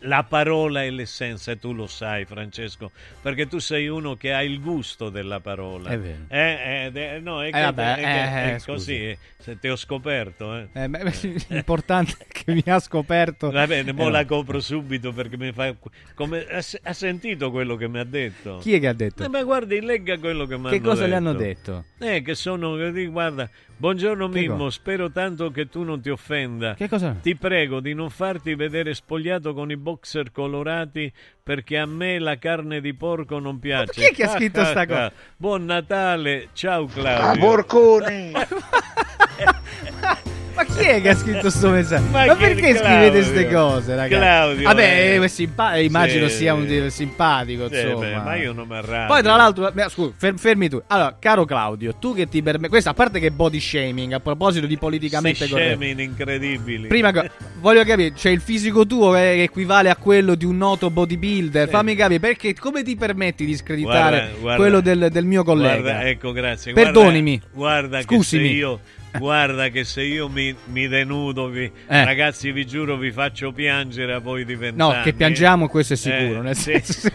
La parola è l'essenza e tu lo sai, Francesco, perché tu sei uno che ha il gusto della parola. È vero. Eh, eh, eh, no, è, Eh, che- vabbè, è che- eh, è scusi. così, eh, se ti ho scoperto. Eh. Eh, (laughs) l'importante è che mi ha scoperto... Va bene, mo Eh, la copro subito perché mi fa. Come, ha, ha sentito quello che mi ha detto? Chi è che ha detto? Eh, ma guardi, legga quello che mi Che hanno cosa detto. le hanno detto? Eh, che sono. che Guarda, buongiorno Che Mimmo, cosa? spero tanto che tu non ti offenda. Che cosa? Ti prego di non farti vedere spogliato con i boxer colorati perché a me la carne di porco non piace. chi è che ha scritto sta cosa? Buon Natale, ciao Claudio. Ah, porcone! (laughs) (laughs) Ma chi è che ha scritto sto messaggio? Ma Ma, perché Claudio. scrivete queste cose, ragazzi? Claudio, Vabbè, eh. è simpa- immagino Sì. sia un simpatico, Sì, insomma. beh, ma io non mi arrabbio. Poi, tra l'altro, scusa, fer- fermi tu. Allora, caro Claudio, tu che ti permetti. Questa, a parte che body shaming, a proposito di politicamente Sì, corretto. scemi incredibili. Prima, (laughs) voglio capire, c'è il fisico tuo che equivale a quello di un noto bodybuilder. Fammi capire, perché come ti permetti di screditare Guarda, guarda. quello del, del mio collega? Guarda, ecco, grazie. Perdonimi. Guarda, guarda Scusimi. io guarda che se io mi, mi denudo, vi- Eh. ragazzi, vi giuro, vi faccio piangere a voi di No, vent'anni. che piangiamo, questo è sicuro. Eh, nel sì. senso,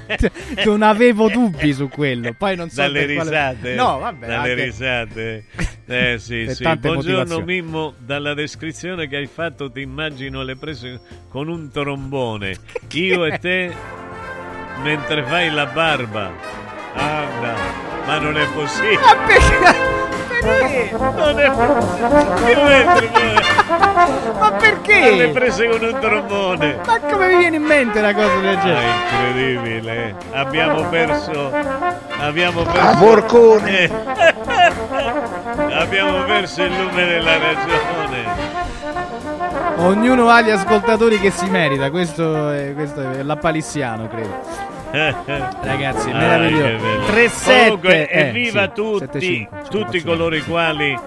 non avevo dubbi su quello. Poi non so dalle per quale- risate No, vabbè. dalle anche- risate (laughs) eh sì sì buongiorno. Mimmo dalla descrizione che hai fatto ti immagino le prese con un trombone (laughs) io e te mentre fai la barba Anna ma non è possibile Ma perché? Non è Ma perché? le prese con un trombone Ma come mi viene in mente una cosa del genere? incredibile abbiamo perso abbiamo perso Ah, porcone! Eh. (laughs) abbiamo perso il lume della ragione Ognuno ha gli ascoltatori che si merita. Questo è, questo è l'appalissiano, credo. (laughs) Ragazzi, Ah, meraviglioso. che bello. 3-7, Comunque, eh, evviva sì, tutti, 7-5, tutti coloro i quali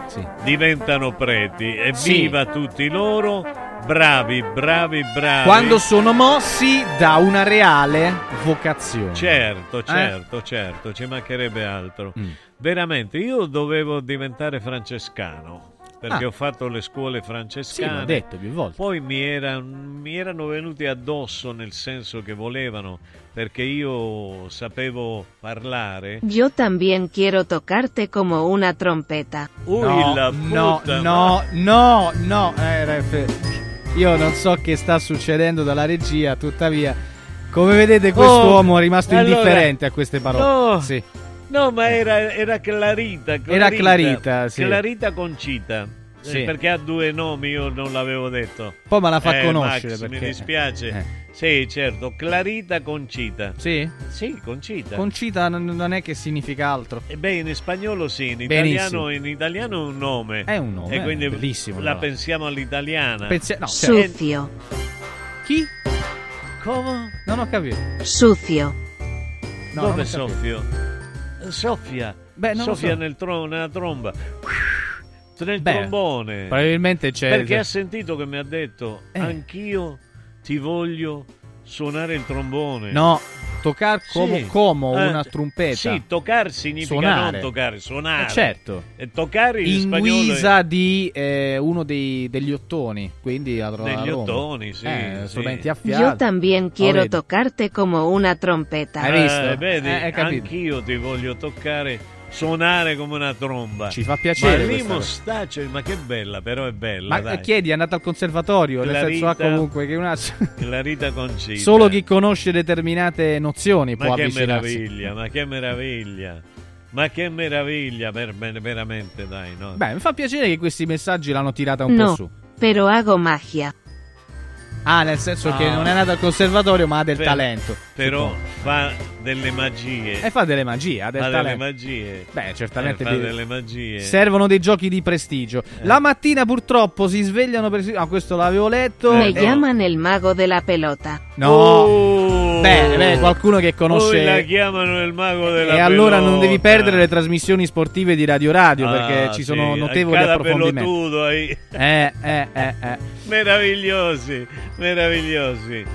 diventano preti. Evviva tutti loro, bravi, bravi, bravi. Quando sono mossi da una reale vocazione. Certo, Eh? certo, certo, ci mancherebbe altro. Mm. Veramente, io dovevo diventare francescano. Perché Ah. ho fatto le scuole Sì, francescane. l'ho detto più volte. Poi mi, era- mi erano venuti addosso nel senso che volevano, perché io sapevo parlare. Yo también quiero tocarte como una trompeta. Ui, no, la no, puttana. no, no, no, eh, ref- io non so che sta succedendo dalla regia, tuttavia, come vedete quest'uomo Oh, è rimasto allora- indifferente a queste parole. No. Sì. No, ma era, era Clarita, Era Clarita, sì. Clarita Concita. Eh, Sì. perché ha due nomi, io non l'avevo detto. Poi me la fa Eh, conoscere, Max, mi perché- dispiace. eh. Sì, certo, Clarita Concita. Sì? Sì, Concita. Concita non è che significa altro. E beh, in spagnolo sì, in Benissimo. italiano, in italiano è un nome. È un nome, E quindi bellissimo, la no? pensiamo all'italiana. Pensi- no, Sucio. Chi? Come? Non ho capito. Sucio. No, Dove capito. Soffia. Beh, Soffia so. nel tro- nella tromba. Nel Beh, trombone. probabilmente c'è- Perché ha sentito che mi ha detto Eh. anch'io ti voglio suonare il trombone. No, toccare come, Sì. come Eh, una trompeta. Sì, toccare significa Suonare. non toccare, suonare. Eh, certo. E toccare in, in spagnolo è- guisa di eh, uno dei, degli ottoni, quindi a, Degli ottoni, sì, Eh, sì. a fiato. también Oh, quiero vedi. tocarte como una trompeta. Hai visto? Eh, vedi, Eh, hai capito. anch'io ti voglio toccare, suonare come una tromba. Ci fa piacere Ma cosa. mostaccio, ma che bella, però è bella. Ma dai. chiedi, è andato al conservatorio, nel senso ah, Clarita- comunque che una... Clarita Concita. Solo chi conosce determinate nozioni Ma può che avvicinarsi. meraviglia, ma che meraviglia. Ma che meraviglia, ver- ver- veramente, dai, no? Beh, mi fa piacere che questi messaggi l'hanno tirata un po' No, su. pero hago magia. Ah, nel senso che Ah. non è nato al conservatorio, ma ha del Per- talento. Però fa delle magie. E fa delle magie, ha del fa delle talento. magie. Beh, certamente Eh, fa di- delle magie. Servono dei giochi di prestigio. La mattina purtroppo si svegliano per... Ah, questo l'avevo letto. Me e- llaman el mago de la pelota. No. Oh, Beh, beh, qualcuno che conosce- Poi la chiamano il mago della E allora non devi pelota. perdere le trasmissioni sportive di Radio Radio perché Ah, ci sì, sono notevoli cada approfondimenti. pelotudo ahí. Eh, eh, eh, eh. Meravigliosi, meravigliosi.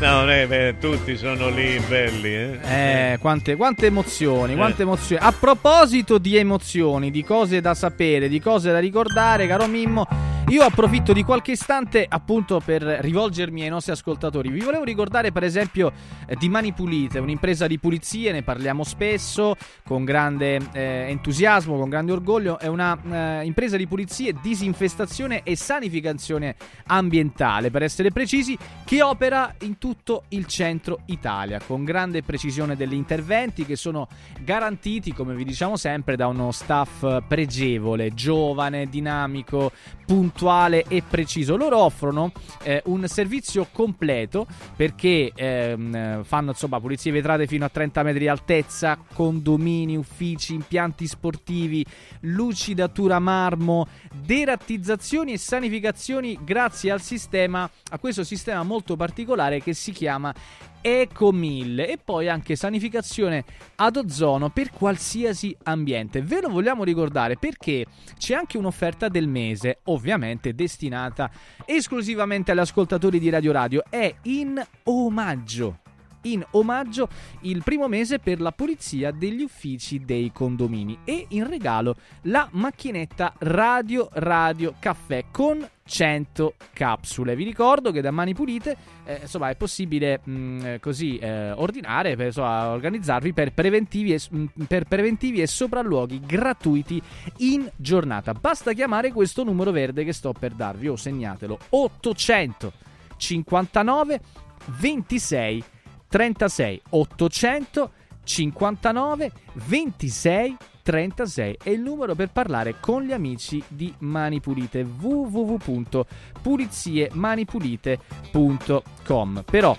No, vero, tutti sono lì belli, eh. Eh, quante, quante emozioni, quante emozioni. A proposito di emozioni, di cose da sapere, di cose da ricordare, caro Mimmo, io approfitto di qualche istante appunto per rivolgermi ai nostri ascoltatori. Vi volevo ricordare per esempio eh, di Mani Pulite, un'impresa di pulizie, ne parliamo spesso con grande eh, entusiasmo, con grande orgoglio. È una eh, impresa di pulizie, disinfestazione e sanificazione ambientale, per essere precisi, che opera in tutto il centro Italia con grande precisione degli interventi che sono garantiti, come vi diciamo sempre, da uno staff pregevole, giovane, dinamico, puntuale e preciso. Loro offrono eh, un servizio completo perché ehm, fanno insomma pulizie vetrate fino a 30 metri di altezza, condomini, uffici, impianti sportivi, lucidatura marmo, derattizzazioni e sanificazioni grazie al sistema, a questo sistema molto particolare che si chiama Eco 1000 e poi anche sanificazione ad ozono per qualsiasi ambiente. Ve lo vogliamo ricordare perché c'è anche un'offerta del mese, ovviamente destinata esclusivamente agli ascoltatori di Radio Radio. È in omaggio in omaggio il primo mese per la pulizia degli uffici dei condomini e in regalo la macchinetta Radio Radio Caffè con 100 capsule. Vi ricordo che da Mani Pulite eh, insomma è possibile mh, eh, così eh, ordinare, per, insomma, organizzarvi per preventivi, e, mh, per preventivi e sopralluoghi gratuiti in giornata. Basta chiamare questo numero verde che sto per darvi o segnatelo 859 26 36 859 26 36 è il numero per parlare con gli amici di Mani Pulite www.puliziemaniPulite.com però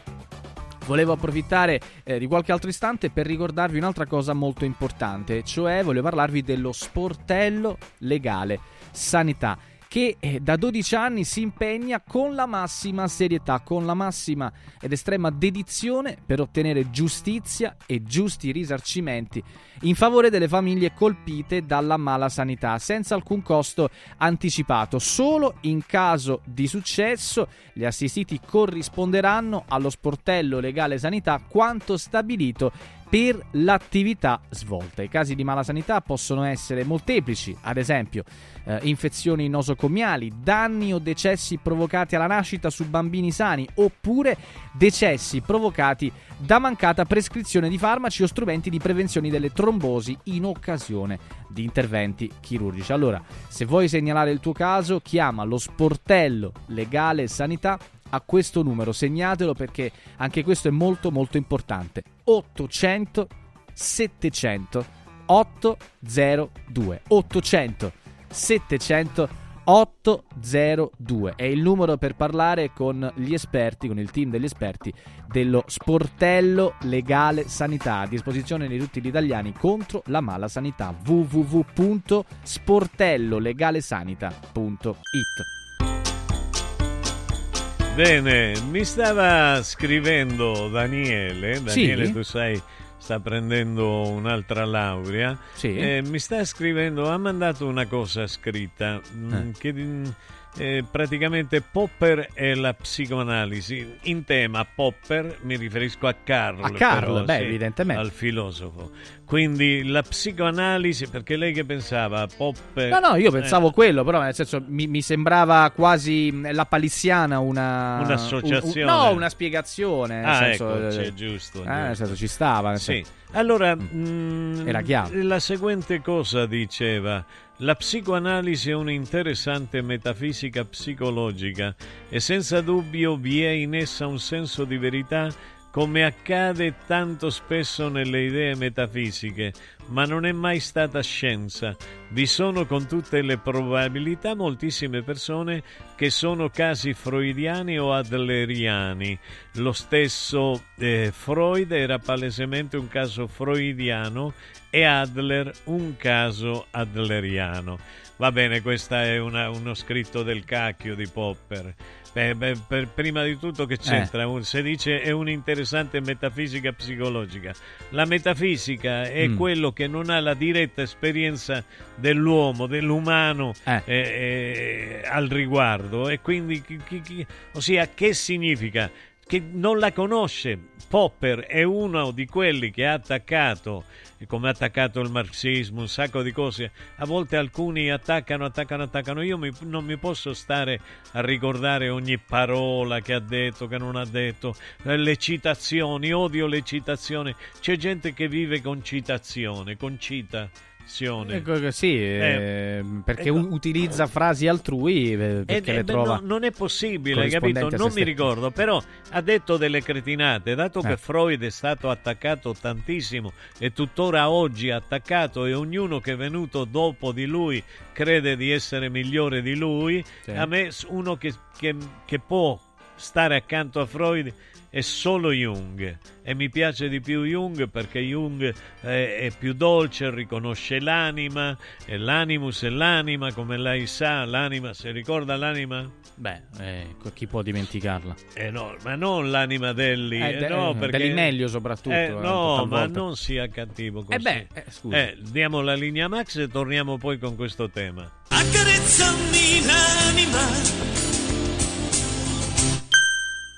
Volevo approfittare eh, di qualche altro istante per ricordarvi un'altra cosa molto importante, cioè volevo parlarvi dello sportello legale sanità che eh, da 12 anni si impegna con la massima serietà, con la massima ed estrema dedizione per ottenere giustizia e giusti risarcimenti in favore delle famiglie colpite dalla mala sanità, senza alcun costo anticipato. Solo in caso di successo gli assistiti corrisponderanno allo sportello legale sanità quanto stabilito per l'attività svolta. I casi di malasanità possono essere molteplici, ad esempio eh, infezioni nosocomiali, danni o decessi provocati alla nascita su bambini sani, oppure decessi provocati da mancata prescrizione di farmaci o strumenti di prevenzione delle trombosi in occasione di interventi chirurgici. Allora, se vuoi segnalare il tuo caso, chiama lo sportello legale sanità a questo numero, segnatelo perché anche questo è molto molto importante. 800 700 802 800 700 802 è il numero per parlare con gli esperti, con il team degli esperti dello sportello legale sanità a disposizione di tutti gli italiani contro la mala sanità. www.sportellolegalesanita.it Bene, mi stava scrivendo Daniele, Daniele Sì? tu sai sta prendendo un'altra laurea, Sì. Mi sta scrivendo, ha mandato una cosa scritta mm, Eh. che eh, praticamente Popper e la psicoanalisi. In tema Popper mi riferisco a Carl, A Carl, però, beh, sì, evidentemente. al filosofo. Quindi la psicoanalisi, perché lei che pensava Popper... No, no, io eh, pensavo quello, però nel senso mi, mi sembrava quasi mh, la palissiana una... Un'associazione. un- un- no, una spiegazione. Ah, senso, ecco, eh, sì, è giusto, eh, giusto. nel senso ci stava. nel Sì. senso- Allora, mm, Era chiaro. la seguente cosa diceva. La psicoanalisi è un'interessante metafisica psicologica e senza dubbio vi è in essa un senso di verità come accade tanto spesso nelle idee metafisiche, ma non è mai stata scienza. Vi sono con tutte le probabilità moltissime persone che sono casi freudiani o adleriani. Lo stesso eh, Freud era palesemente un caso freudiano e Adler un caso adleriano. Va bene, questo è una- uno scritto del cacchio di Popper. Beh, beh, per- prima di tutto che c'entra? Un- Si dice è un'interessante metafisica psicologica. La metafisica è Mm. quello che non ha la diretta esperienza dell'uomo, dell'umano Eh. eh, eh, al riguardo e quindi chi- chi- chi- ossia che significa? Che non la conosce. Popper è uno di quelli che ha attaccato, come ha attaccato il marxismo, un sacco di cose. A volte alcuni attaccano, attaccano, attaccano. Io mi- non mi posso stare a ricordare ogni parola che ha detto, che non ha detto, eh, le citazioni, odio le citazioni. C'è gente che vive con citazione, con citazione. Ecco che sì, eh, perché u- utilizza frasi altrui eh, perché Eh, le eh, trova no, non è possibile, capito? Non mi stesso. ricordo, però ha detto delle cretinate, dato che Eh. Freud è stato attaccato tantissimo e tuttora oggi attaccato e ognuno che è venuto dopo di lui crede di essere migliore di lui, Sì. a me uno che, che- che può stare accanto a Freud è solo Jung e mi piace di più Jung perché Jung eh, è più dolce, riconosce l'anima e l'animus è l'anima come lei sa, l'anima, si ricorda l'anima? Beh, eh, chi può dimenticarla? Eh no, ma non l'anima Delli, Eh, eh, no, eh, perché... Delli meglio soprattutto, Eh, eh, no, ma non sia cattivo così. Eh beh, eh, scusa. Eh, diamo la linea Max e torniamo poi con questo tema. Accarezzami l'anima.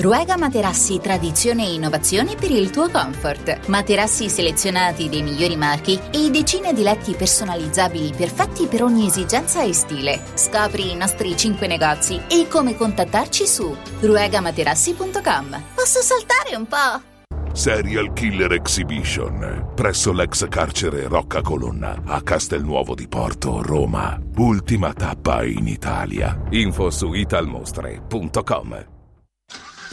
Ruega Materassi tradizione e innovazione per il tuo comfort. Materassi selezionati dei migliori marchi e decine di letti personalizzabili perfetti per ogni esigenza e stile. Scopri i nostri 5 negozi e come contattarci su ruegamaterassi.com. Posso saltare un po'? Serial Killer Exhibition presso l'ex carcere Rocca Colonna a Castelnuovo di Porto, Roma. Ultima tappa in Italia. Info su italmostre.com.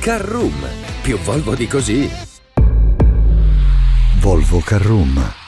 Carroom, più Volvo di così. Volvo Carroom.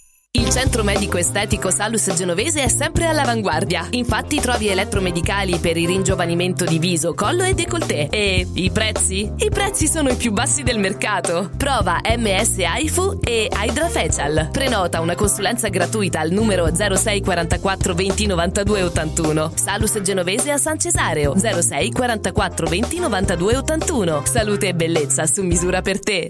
Il centro medico estetico Salus Genovese è sempre all'avanguardia. Infatti trovi elettromedicali per il ringiovanimento di viso, collo e décolleté. E i prezzi? I prezzi sono i più bassi del mercato. Prova MS AIFU e Hydra Facial. Prenota una consulenza gratuita al numero 06 44 20 92 81. Salus Genovese a San Cesareo 06 44 20 92 81. Salute e bellezza su misura per te.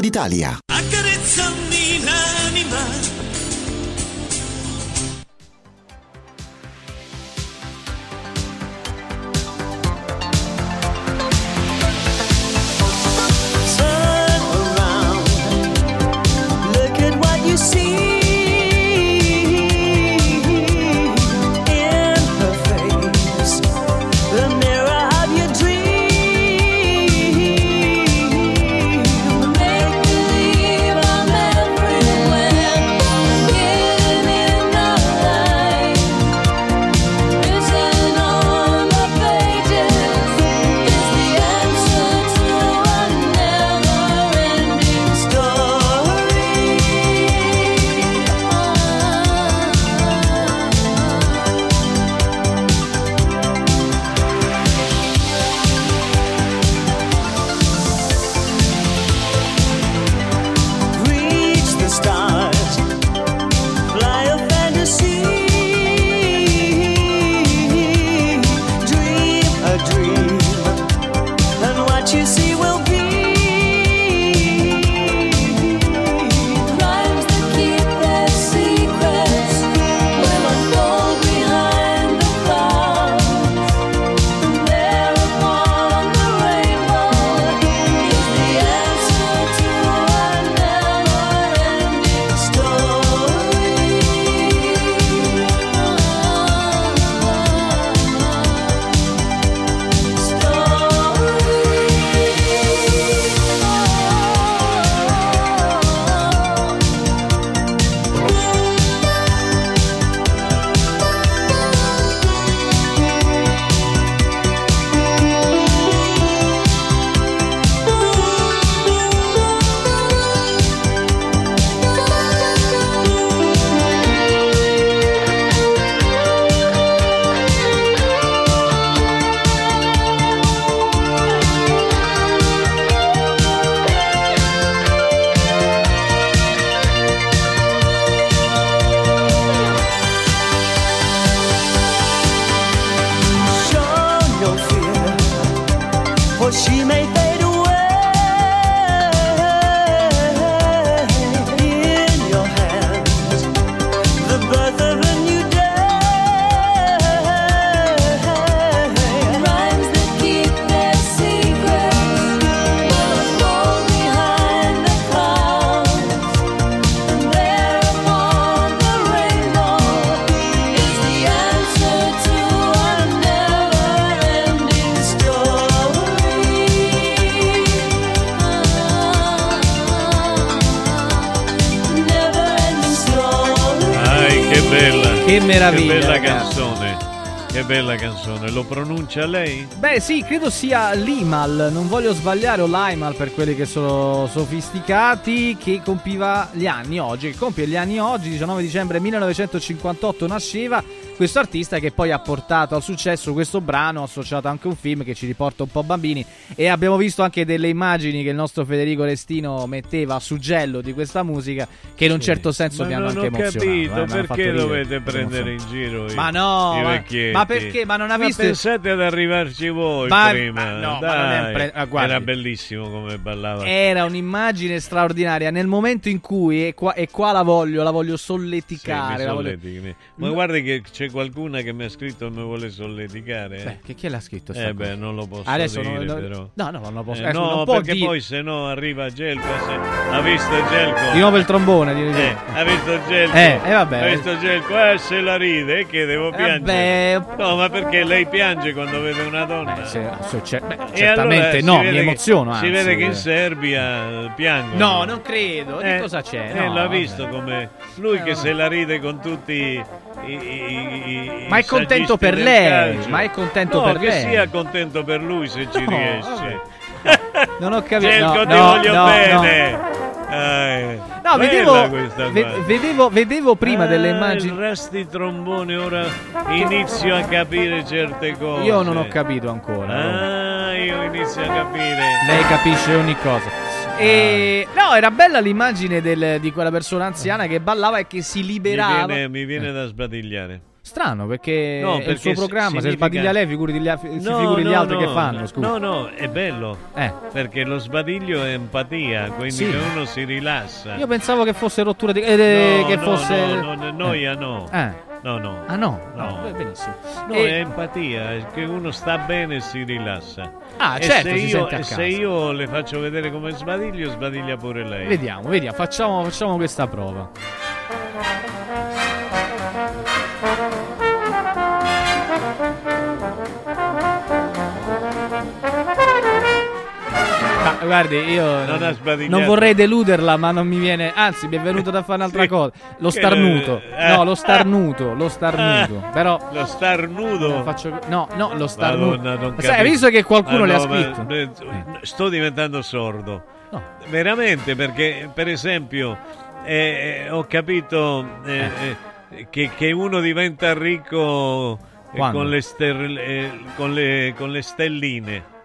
d'Italia. Accarezzami she bella! Che meraviglia, Che bella canzone! Lo pronuncia lei? Beh, sì, credo sia l'Imal. Non voglio sbagliare o l'Imal per quelli che sono sofisticati. Che compiva gli anni oggi. Che compie gli anni oggi, 19 dicembre 1958 nasceva questo artista che poi ha portato al successo questo brano, associato anche a un film che ci riporta un po' bambini. E abbiamo visto anche delle immagini che il nostro Federico Restino metteva a suggello di questa musica, che in un certo senso Ma mi hanno non anche ho emozionato. capito eh, mi hanno fatto perché dovete prendere in giro i, Ma no, i ma, vecchietti. Ma perché? Ma non ha visto- pensate ad arrivarci voi Ma- prima. ma no, ma dai. pre- ah. Era bellissimo come ballava. Era un'immagine straordinaria nel momento in cui, e qua, e qua la voglio, la voglio Sì, solleticare. mi la voglio-. Ma No. guardi che c'è qualcuna che mi ha scritto e mi vuole solleticare. eh. Beh, che chi l'ha scritto? Eh beh, non lo posso Adesso dire non- però. no, no, non lo posso- Eh, eh, no, non perché dire- poi se no arriva Gelco. Se... Ha visto Gelco? Di nuovo il trombone. Di... Eh, ha visto Gelco? Eh, eh, vabbè. Ha visto Gelco? Eh, se la ride, che devo piangere? vabbè. No, ma perché lei piange quando vede una donna? se- se c'è- beh, certamente allora no, si mi che- emoziono, Si anzi. vede che in Serbia piangono. No, non credo. Di Eh, cosa c'è? Eh, No, l'ha visto come lui Eh, che se la ride con tutti i, i- i- Ma è i contento saggisti per del lei, ma è contento No, per che lei. sia contento per lui se ci No, riesce. Non ho capito. Gelco, no, ti no, voglio no, bene. Eh, No, vedevo, ve- vedevo, vedevo prima Ah, delle immagini. rasti trombone, ora inizio a capire certe cose. Io non ho capito ancora. Ah, io inizio a capire. Lei capisce ogni cosa. E no, era bella l'immagine del- di quella persona anziana che ballava e che si Mi liberava. viene, mi viene da sbadigliare. Strano perché, No, è il perché suo programma. Se significa- sbadiglia lei, figuri gli, si No, figuri gli no, altri che fanno. Scusa. No, no, è bello. Eh. Perché lo sbadiglio è empatia, quindi Sì. uno si rilassa. Io pensavo che fosse rottura di. eh, No, che no, fosse. no, no, noia no. Eh. No, no. Ah, no? No. No, benissimo. No, E- è empatia, che uno sta bene e si rilassa. Ah, e certo, se si io, sente a e se io le faccio vedere come sbadiglio, sbadiglia pure lei. Vediamo, vediamo, facciamo, facciamo questa prova. Guardi, io Non non vorrei deluderla, ma non mi viene. Anzi, mi è venuto da fare un'altra Sì. cosa. Lo starnuto. eh. No, lo starnuto. Lo starnuto. Però. Lo starnudo? Faccio... No, no, lo starnuto. Madonna, sai, hai visto che qualcuno le ha no, ma- scritto? beh, Sto diventando sordo. Veramente, perché per esempio eh, eh, ho capito eh, eh, che, che uno diventa ricco eh, con le, ster- eh, con, le, con le stelline.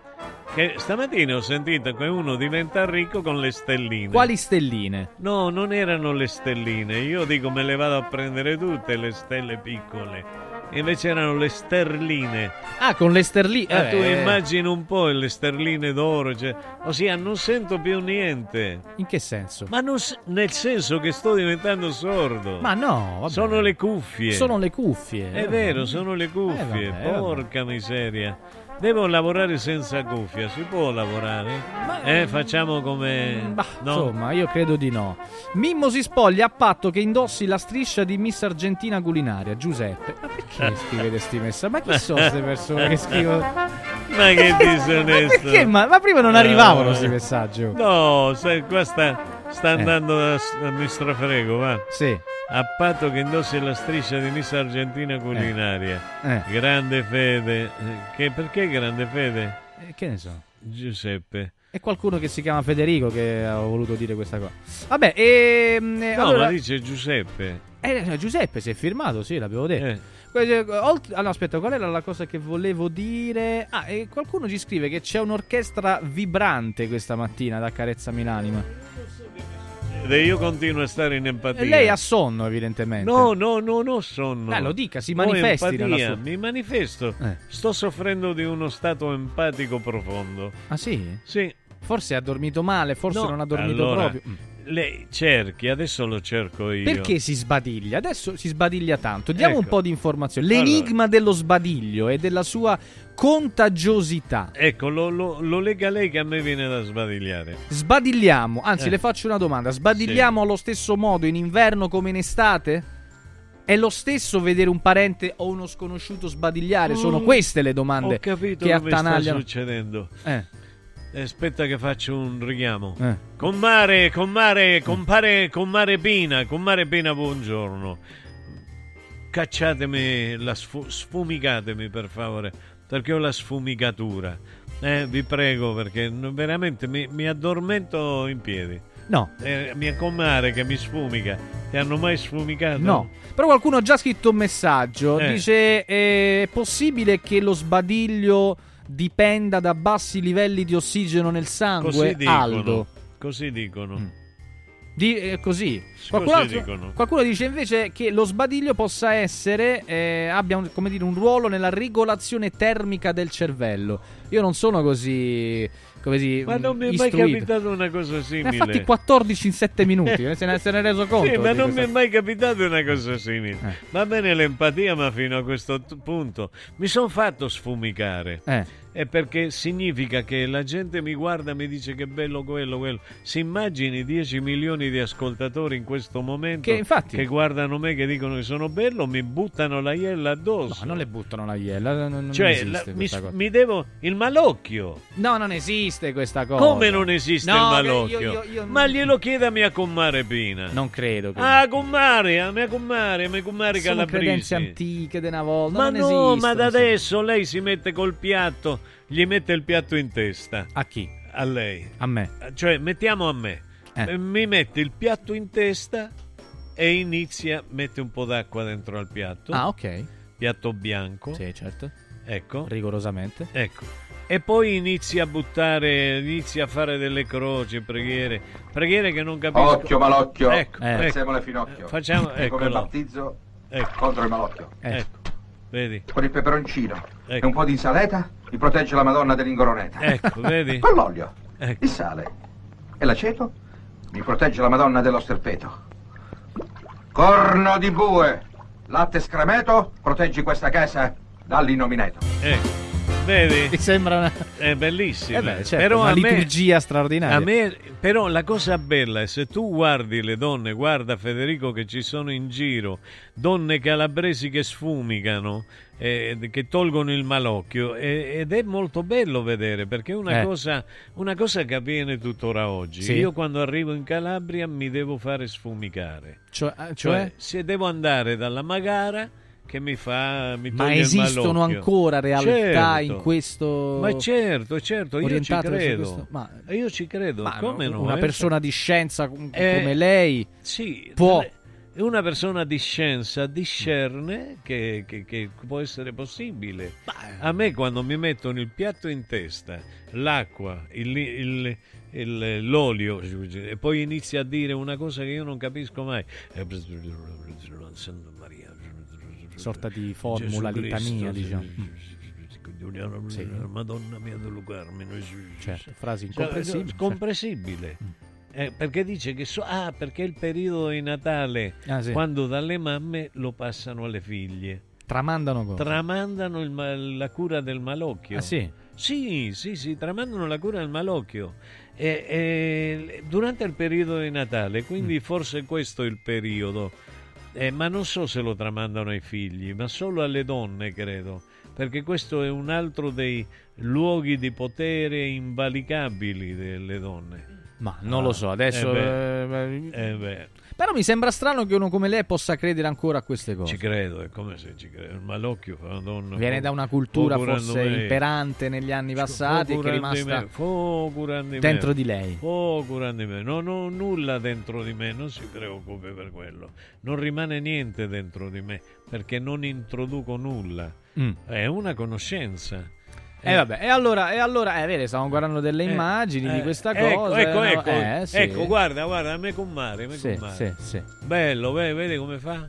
Che stamattina ho sentito che uno diventa ricco con le stelline. Quali stelline? No, non erano le stelline. Io dico me le vado a prendere tutte le stelle piccole. Invece erano le sterline. Ah, con le sterline. Ah, tu immagini un po' le sterline d'oro, cioè, ossia non sento più niente. In che senso? Ma non nel senso che sto diventando sordo. Ma no, vabbè. Sono le cuffie. Sono le cuffie. È vero, sono le cuffie. Eh, vabbè, vabbè. Porca miseria. Devo lavorare senza cuffia, si può lavorare? Eh, facciamo come... Bah, no? Insomma, io credo di no. Mimmo si spoglia a patto che indossi la striscia di Miss Argentina culinaria, Giuseppe. Ma perché (laughs) scrivete sti messaggi? Ma chi sono queste persone che scrivono? Ma che (laughs) disonesto. Perché? Ma, ma prima non arrivavano Eh. questi messaggi. No, sai, qua sta, sta andando a, a mi strafrego, va. Sì. A patto che indossi la striscia di Miss Argentina culinaria. Eh. Grande fede. Eh, Che, perché grande fede? Eh, che ne so? Giuseppe. È qualcuno che si chiama Federico che ha voluto dire questa cosa. Vabbè, ehm, eh, No, allora... ma dice Giuseppe. Eh, Giuseppe si è firmato, sì, l'avevo detto. Eh. Que- olt- allora, aspetta, qual era la cosa che volevo dire? Ah, e qualcuno ci scrive che c'è un'orchestra vibrante questa mattina da Carezzami l'anima. Io continuo a stare in empatia. E lei ha sonno, evidentemente. No, no, no, non ho sonno. Eh, lo dica, si manifesti sua- Mi manifesto. Eh. Sto soffrendo di uno stato empatico profondo. Ah, sì? Sì. Forse ha dormito male, forse No, non ha dormito allora, proprio. Lei cerchi, adesso lo cerco io. Perché si sbadiglia? Adesso si sbadiglia tanto. Diamo un Ecco. po' di informazioni. L'enigma dello sbadiglio e della sua contagiosità. Ecco, lo, lo- lo lega lei che a me viene da sbadigliare. Sbadigliamo, anzi Eh. le faccio una domanda, sbadigliamo allo stesso modo in inverno come in estate? È lo stesso vedere un parente o uno sconosciuto sbadigliare? Sono Mm, queste le domande Ho capito che come sta attanagliano. succedendo. Eh. Eh, Aspetta che faccio un richiamo. Eh. Comare, comare, compare, comare Pina, comare Pina, buongiorno. Cacciatemi, la sfu- sfumicatemi per favore, perché ho la sfumicatura. Eh, vi prego, perché veramente mi, mi addormento in piedi. No. Eh, mia comare che mi sfumica. Ti hanno mai sfumicato? No, però qualcuno ha già scritto un messaggio. Eh. Dice: È possibile che lo sbadiglio dipenda da bassi livelli di ossigeno nel sangue? Così dicono. Aldo. Così dicono. Di, eh, così. Qualcuno, Così altro- qualcuno dice invece che lo sbadiglio possa essere, eh, abbia un, come dire, un ruolo nella regolazione termica del cervello. Io non sono così. Così, Ma non mi è mai capitato una cosa Ne simile. ha fatti 14 in 7 minuti, eh, se ne, se ne è reso (laughs) conto. Sì, ma non mi è mai capitato una cosa simile. Eh. Va bene l'empatia, ma fino a questo t- punto mi sono fatto sfumicare. Eh. È perché significa che la gente mi guarda e mi dice che bello quello, quello. Si immagini 10 milioni di ascoltatori in questo momento Che infatti- che guardano me che dicono che sono bello, mi buttano la iella addosso. No, non le buttano la iella. Non, non Cioè, esiste la- mi, mi devo il malocchio. No, non esiste questa cosa. Come non esiste No, il malocchio? io- io- io- Ma glielo (laughs) chieda a mia commare Pina. Non credo. Che... Ah, commare, a mia commare, a mia commare sono credenze antiche di una volta. Ma non no, esistono, ma da adesso lei si mette col piatto, gli mette il piatto in testa. A chi? A lei. A me. Cioè, mettiamo a me. Eh. Eh, Mi mette il piatto in testa e inizia, mette un po' d'acqua dentro al piatto. Ah, ok. Piatto bianco. Sì, certo. Ecco. Rigorosamente. Ecco. E poi inizia a buttare, inizia a fare delle croci, preghiere, preghiere che non capisco. Occhio malocchio, Ecco, ecco. alziamo le finocchio. Facciamo, Come eccolo. battizzo Ecco. contro il malocchio. Ecco. Vedi? Con il peperoncino e Ecco. un po' di insalata mi protegge la Madonna dell'Ingoroneta. Ecco, vedi? Con l'olio, Ecco. il sale e l'aceto mi protegge la Madonna dello sterpeto. Corno di bue, latte scremeto, proteggi questa casa dall'innomineto. Ecco. Vedi? Mi sembra una... È bellissimo. Eh beh, certo, però una a me- liturgia straordinaria. A me, però la cosa bella è se tu guardi le donne, guarda Federico che ci sono in giro, donne calabresi che sfumicano, eh, che tolgono il malocchio eh, ed è molto bello vedere perché è una, Eh. cosa, una cosa che avviene tuttora oggi. Sì. Io quando arrivo in Calabria mi devo fare sfumicare. Cioè, eh, Cioè, cioè? se devo andare dalla Magara che mi fa mi Ma esistono ancora realtà Certo. in questo. Ma certo, certo, io ci credo. Ma- Io ci credo, Ma come no? Una Eh, persona di scienza Eh, come lei sì, può. le- una persona di scienza discerne che, che- che può essere possibile. A me quando mi mettono il piatto in testa, l'acqua, il- il- il- l'olio e poi inizia a dire una cosa che io non capisco mai. Sorta di formula, Gesù Cristo, litania, sì, diciamo. sì, Madonna mia dello Carmine. sì, sì, Certo, sì. frasi Cioè, incomprensibili, no, Comprensibile. Eh, perché dice che so- ah, perché il periodo di Natale Ah, sì. quando dalle mamme lo passano alle figlie. Tramandano cosa? Tramandano il la cura del malocchio. Ah, sì? Sì, sì, sì, tramandano la cura del malocchio. E- e durante il periodo di Natale, quindi Mm. forse questo è il periodo. Eh, ma non so se lo tramandano ai figli, ma solo alle donne, credo. Perché questo è un altro dei luoghi di potere invalicabili delle donne. Ma non lo so, adesso. Eh eh, beh, eh beh, Però mi sembra strano che uno come lei possa credere ancora a queste cose. ci credo, è come se ci credo. Il malocchio fa una donna. Viene da una cultura forse me. imperante negli anni passati e che è rimasta me, dentro me. di lei. Fu curando di me. Non ho nulla dentro di me, non si preoccupi per quello. Non rimane niente dentro di me perché non introduco nulla. Mm. È una conoscenza. E vabbè, e allora, e allora eh, vedi, stavamo guardando delle Eh, immagini di eh, questa ecco, cosa. Ecco, no? ecco, Eh, sì. ecco, guarda, guarda, a me comare, me Sì, comare. sì, sì. Bello, vedi, vedi come fa?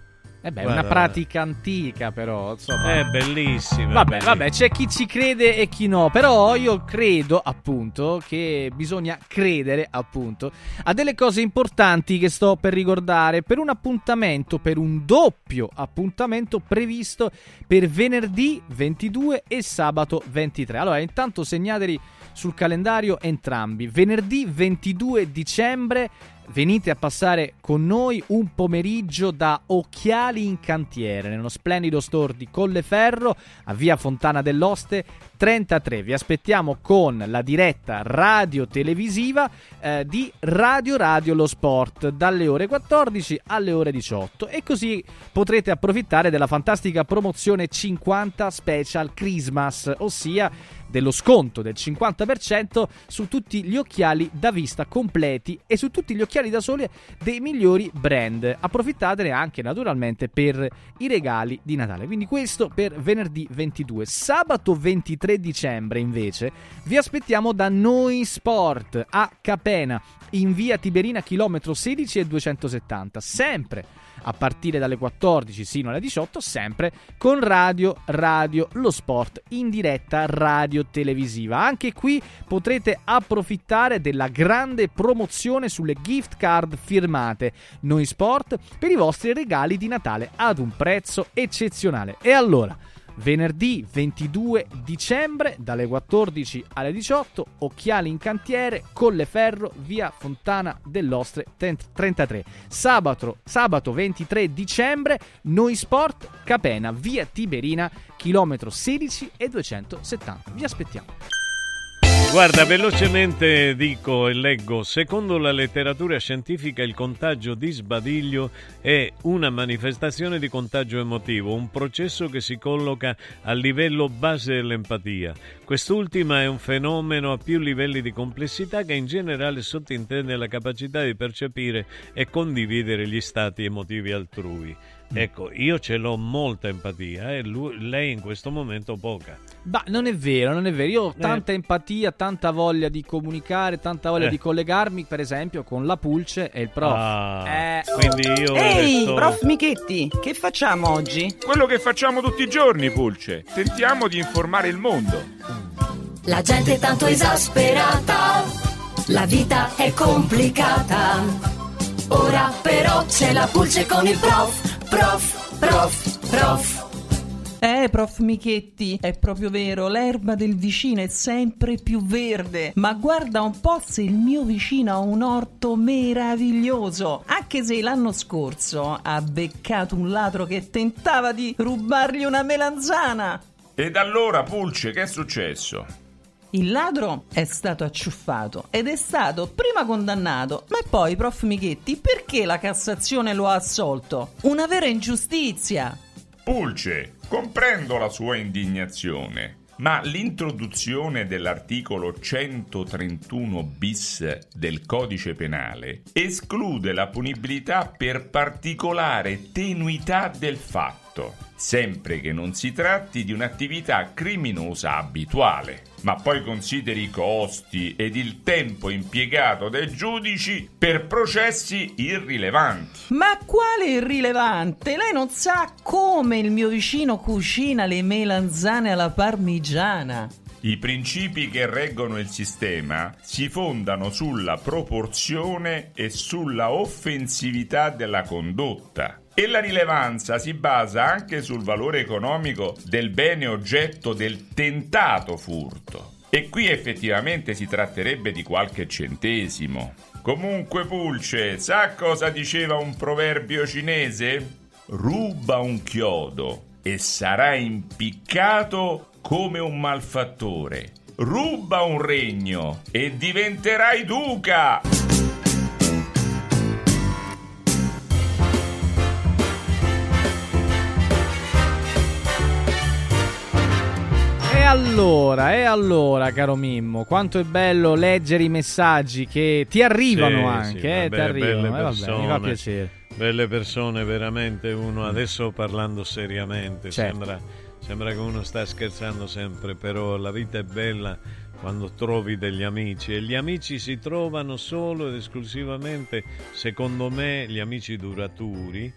Eh beh, è una pratica antica, però. Insomma. È bellissima. Vabbè, bellissima. vabbè, c'è chi ci crede e chi no, però io credo appunto che bisogna credere appunto a delle cose importanti che sto per ricordare per un appuntamento, per un doppio appuntamento previsto per venerdì 22 e sabato 23. Allora, intanto segnateli sul calendario entrambi. Venerdì 22 dicembre venite a passare con noi un pomeriggio da Occhiali in Cantiere, nello splendido store di Colleferro, a via Fontana dell'Oste 33. Vi aspettiamo con la diretta radio-televisiva eh, di Radio Radio Lo Sport dalle ore 14 alle ore 18 e così potrete approfittare della fantastica promozione 50 Special Christmas, ossia dello sconto del 50% su tutti gli occhiali da vista completi e su tutti gli occhiali da sole dei migliori brand. Approfittatene anche naturalmente per i regali di Natale. Quindi questo per venerdì 22. Sabato 23 23 dicembre, invece, vi aspettiamo da Noi Sport a Capena, in via Tiberina, chilometro 16 e 270, sempre a partire dalle 14 sino alle 18, sempre con Radio Radio Lo Sport in diretta radio televisiva. Anche qui potrete approfittare della grande promozione sulle gift card firmate Noi Sport per i vostri regali di Natale ad un prezzo eccezionale. E allora, venerdì 22 dicembre dalle 14 alle 18, Occhiali in cantiere, Colleferro, via Fontana dell'Ostre 33. Sabato, sabato 23 dicembre, Noi Sport, Capena, via Tiberina, chilometro 16 e 270. Vi aspettiamo. Guarda, velocemente dico e leggo, secondo la letteratura scientifica il contagio di sbadiglio è una manifestazione di contagio emotivo, un processo che si colloca al livello base dell'empatia. Quest'ultima è un fenomeno a più livelli di complessità che in generale sottintende la capacità di percepire e condividere gli stati emotivi altrui. Ecco, io ce l'ho molta empatia e lui- lei in questo momento poca. Ma non è vero, non è vero. Io ho tanta empatia, tanta voglia di comunicare, tanta voglia Eh. di collegarmi, per esempio, con la Pulce e il prof. Ah, Eh, quindi io Ehi, resto- prof Michetti, che facciamo oggi? Quello che facciamo tutti i giorni, Pulce. Tentiamo di informare il mondo. La gente è tanto esasperata, la vita è complicata. Ora però c'è la pulce con il prof, prof, prof, prof. Eh, prof Michetti, è proprio vero, l'erba del vicino è sempre più verde. Ma guarda un po' se il mio vicino ha un orto meraviglioso. Anche se l'anno scorso ha beccato un ladro che tentava di rubargli una melanzana. Ed allora, Pulce, che è successo? Il ladro è stato acciuffato ed è stato prima condannato, ma poi, prof Michetti, perché la Cassazione lo ha assolto? Una vera ingiustizia. Pulce, comprendo la sua indignazione, ma l'introduzione dell'articolo 131 bis del codice penale esclude la punibilità per particolare tenuità del fatto, sempre che non si tratti di un'attività criminosa abituale. Ma poi consideri i costi ed il tempo impiegato dai giudici per processi irrilevanti. Ma quale irrilevante? Lei non sa come il mio vicino cucina le melanzane alla parmigiana. I principi che reggono il sistema si fondano sulla proporzione e sulla offensività della condotta. E la rilevanza si basa anche sul valore economico del bene oggetto del tentato furto. E qui effettivamente si tratterebbe di qualche centesimo. Comunque, Pulce, sa cosa diceva un proverbio cinese? Ruba un chiodo e sarà impiccato come un malfattore. Ruba un regno e diventerai duca. Allora, e allora, caro Mimmo, quanto è bello leggere i messaggi che ti arrivano Sì, anche, sì, eh, vabbè, ti arrivano, belle eh, vabbè, mi fa piacere. Belle persone, veramente uno adesso parlando seriamente, Certo. sembra, sembra che uno sta scherzando sempre, però la vita è bella quando trovi degli amici e gli amici si trovano solo ed esclusivamente, secondo me, gli amici duraturi,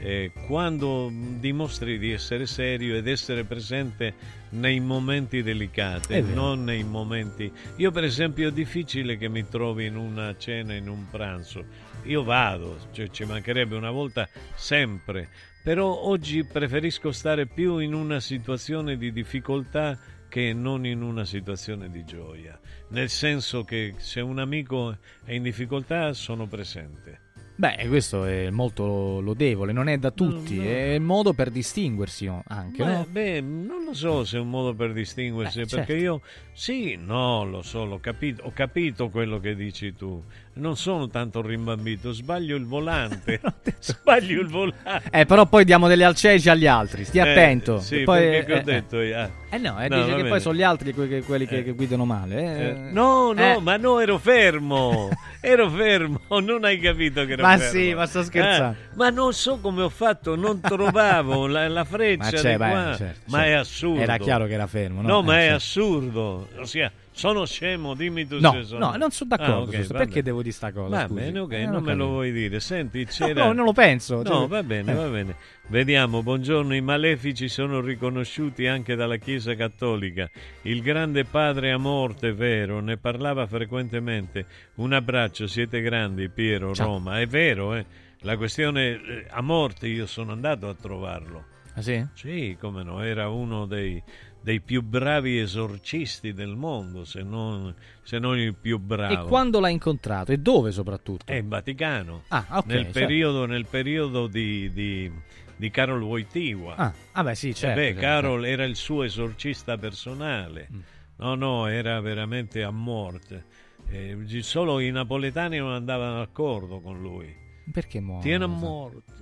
eh, quando dimostri di essere serio ed essere presente nei momenti delicati, non nei momenti... Io per esempio è difficile che mi trovi in una cena, in un pranzo. Io vado, cioè, ci mancherebbe una volta sempre, però oggi preferisco stare più in una situazione di difficoltà che non in una situazione di gioia, nel senso che se un amico è in difficoltà sono presente. Beh, questo è molto lodevole, non è da tutti, No, no. è il modo per distinguersi anche, Beh, no? beh, non lo so se è un modo per distinguersi, Eh, perché certo. io sì, no, lo so, l'ho capito, ho capito quello che dici tu. Non sono tanto rimbambito, sbaglio il volante. (laughs) sbaglio il volante. Eh, però poi diamo delle alceci agli altri, stia Eh, attento. sì, poi, che ho eh, detto io? Ah. Eh no, eh, No, dice che bene. poi sono gli altri que- que- quelli che, Eh. che guidano male. eh. Eh, no, no, Eh. ma no, ero fermo. (laughs) ero fermo, (laughs) non hai capito che ero Ma fermo. sì, ma sto scherzando. Eh, ma non so come ho fatto, non trovavo la, la freccia Ma c'è, beh, certo, ma è certo. assurdo. Era chiaro che era fermo, no? No, Eh, ma è certo. assurdo. Ossia, sono scemo, dimmi tu No, se sono. no, non sono d'accordo Ah, ok, su questo. va Perché devo dire sta cosa, Va scusi? bene, ok, Eh, non non me lo vuoi dire. Senti, (laughs) c'era... no, non lo penso. No, Cioè- va bene, Eh. va bene. Vediamo, buongiorno, i malefici sono riconosciuti anche dalla Chiesa Cattolica. Il grande padre a morte, vero, ne parlava frequentemente. Un abbraccio, siete grandi, Piero, Ciao. Roma. È vero, eh? La questione eh, a morte, io sono andato a trovarlo. Ah sì? Sì, come no, era uno dei, dei più bravi esorcisti del mondo, se non, se non il più bravo. E quando l'ha incontrato? E dove soprattutto? È in Vaticano. Ah, ok, nel, certo. periodo, nel periodo di, di, di Carol Wojtyła. Ah, ah, beh, sì, certo. Eh beh, certo. Carol era il suo esorcista personale. Mm. No, no, era veramente a morte. Eh, solo i napoletani non andavano d'accordo con lui. Perché mo? Tiene a morte.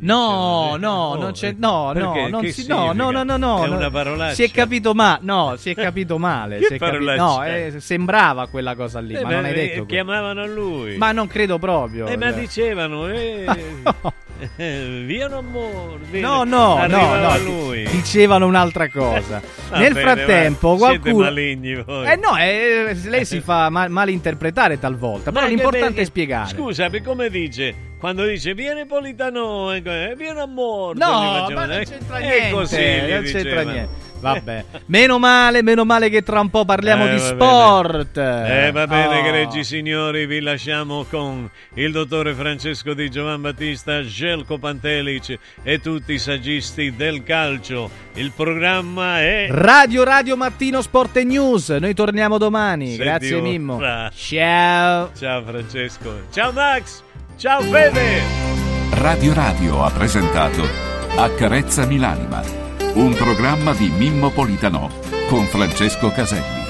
No, Dicevano, no, eh, non oh, c'è, eh, no, no, non si, no, no, no, no, no, È no. una parolaccia. Si è capito male, no, si è capito male. (laughs) Si è capi- no, eh, sembrava quella cosa lì, Eh, ma non hai eh, detto quello. Chiamavano a lui. Ma non credo proprio. Eh, ma cioè. dicevano, eh, (laughs) eh, via morre. No, no, no, no, lui. dicevano un'altra cosa. (laughs) Nel frattempo qualcuno maligni voi. Eh no, eh, lei si fa ma- malinterpretare talvolta, però Ma l'importante è spiegare. Scusa, per come dice? Quando dice viene Politano, eh, eh, viene a morte. No, ma non c'entra è niente, così, non c'entra niente. Vabbè, (laughs) meno male, meno male che tra un po' parliamo Eh, di sport. Eh, va bene, Oh. egregi signori, vi lasciamo con il dottore Francesco Di Giovan Battista, Gelco Pantelic e tutti i saggisti del calcio. Il programma è... Radio Radio Mattino Sport e News. Noi torniamo domani. Se Grazie Dio Mimmo. Ciao. Ciao Francesco. Ciao Max. Ciao Fede. Radio Radio ha presentato Accarezzami l'anima, un programma di Mimmo Politano con Francesco Caselli.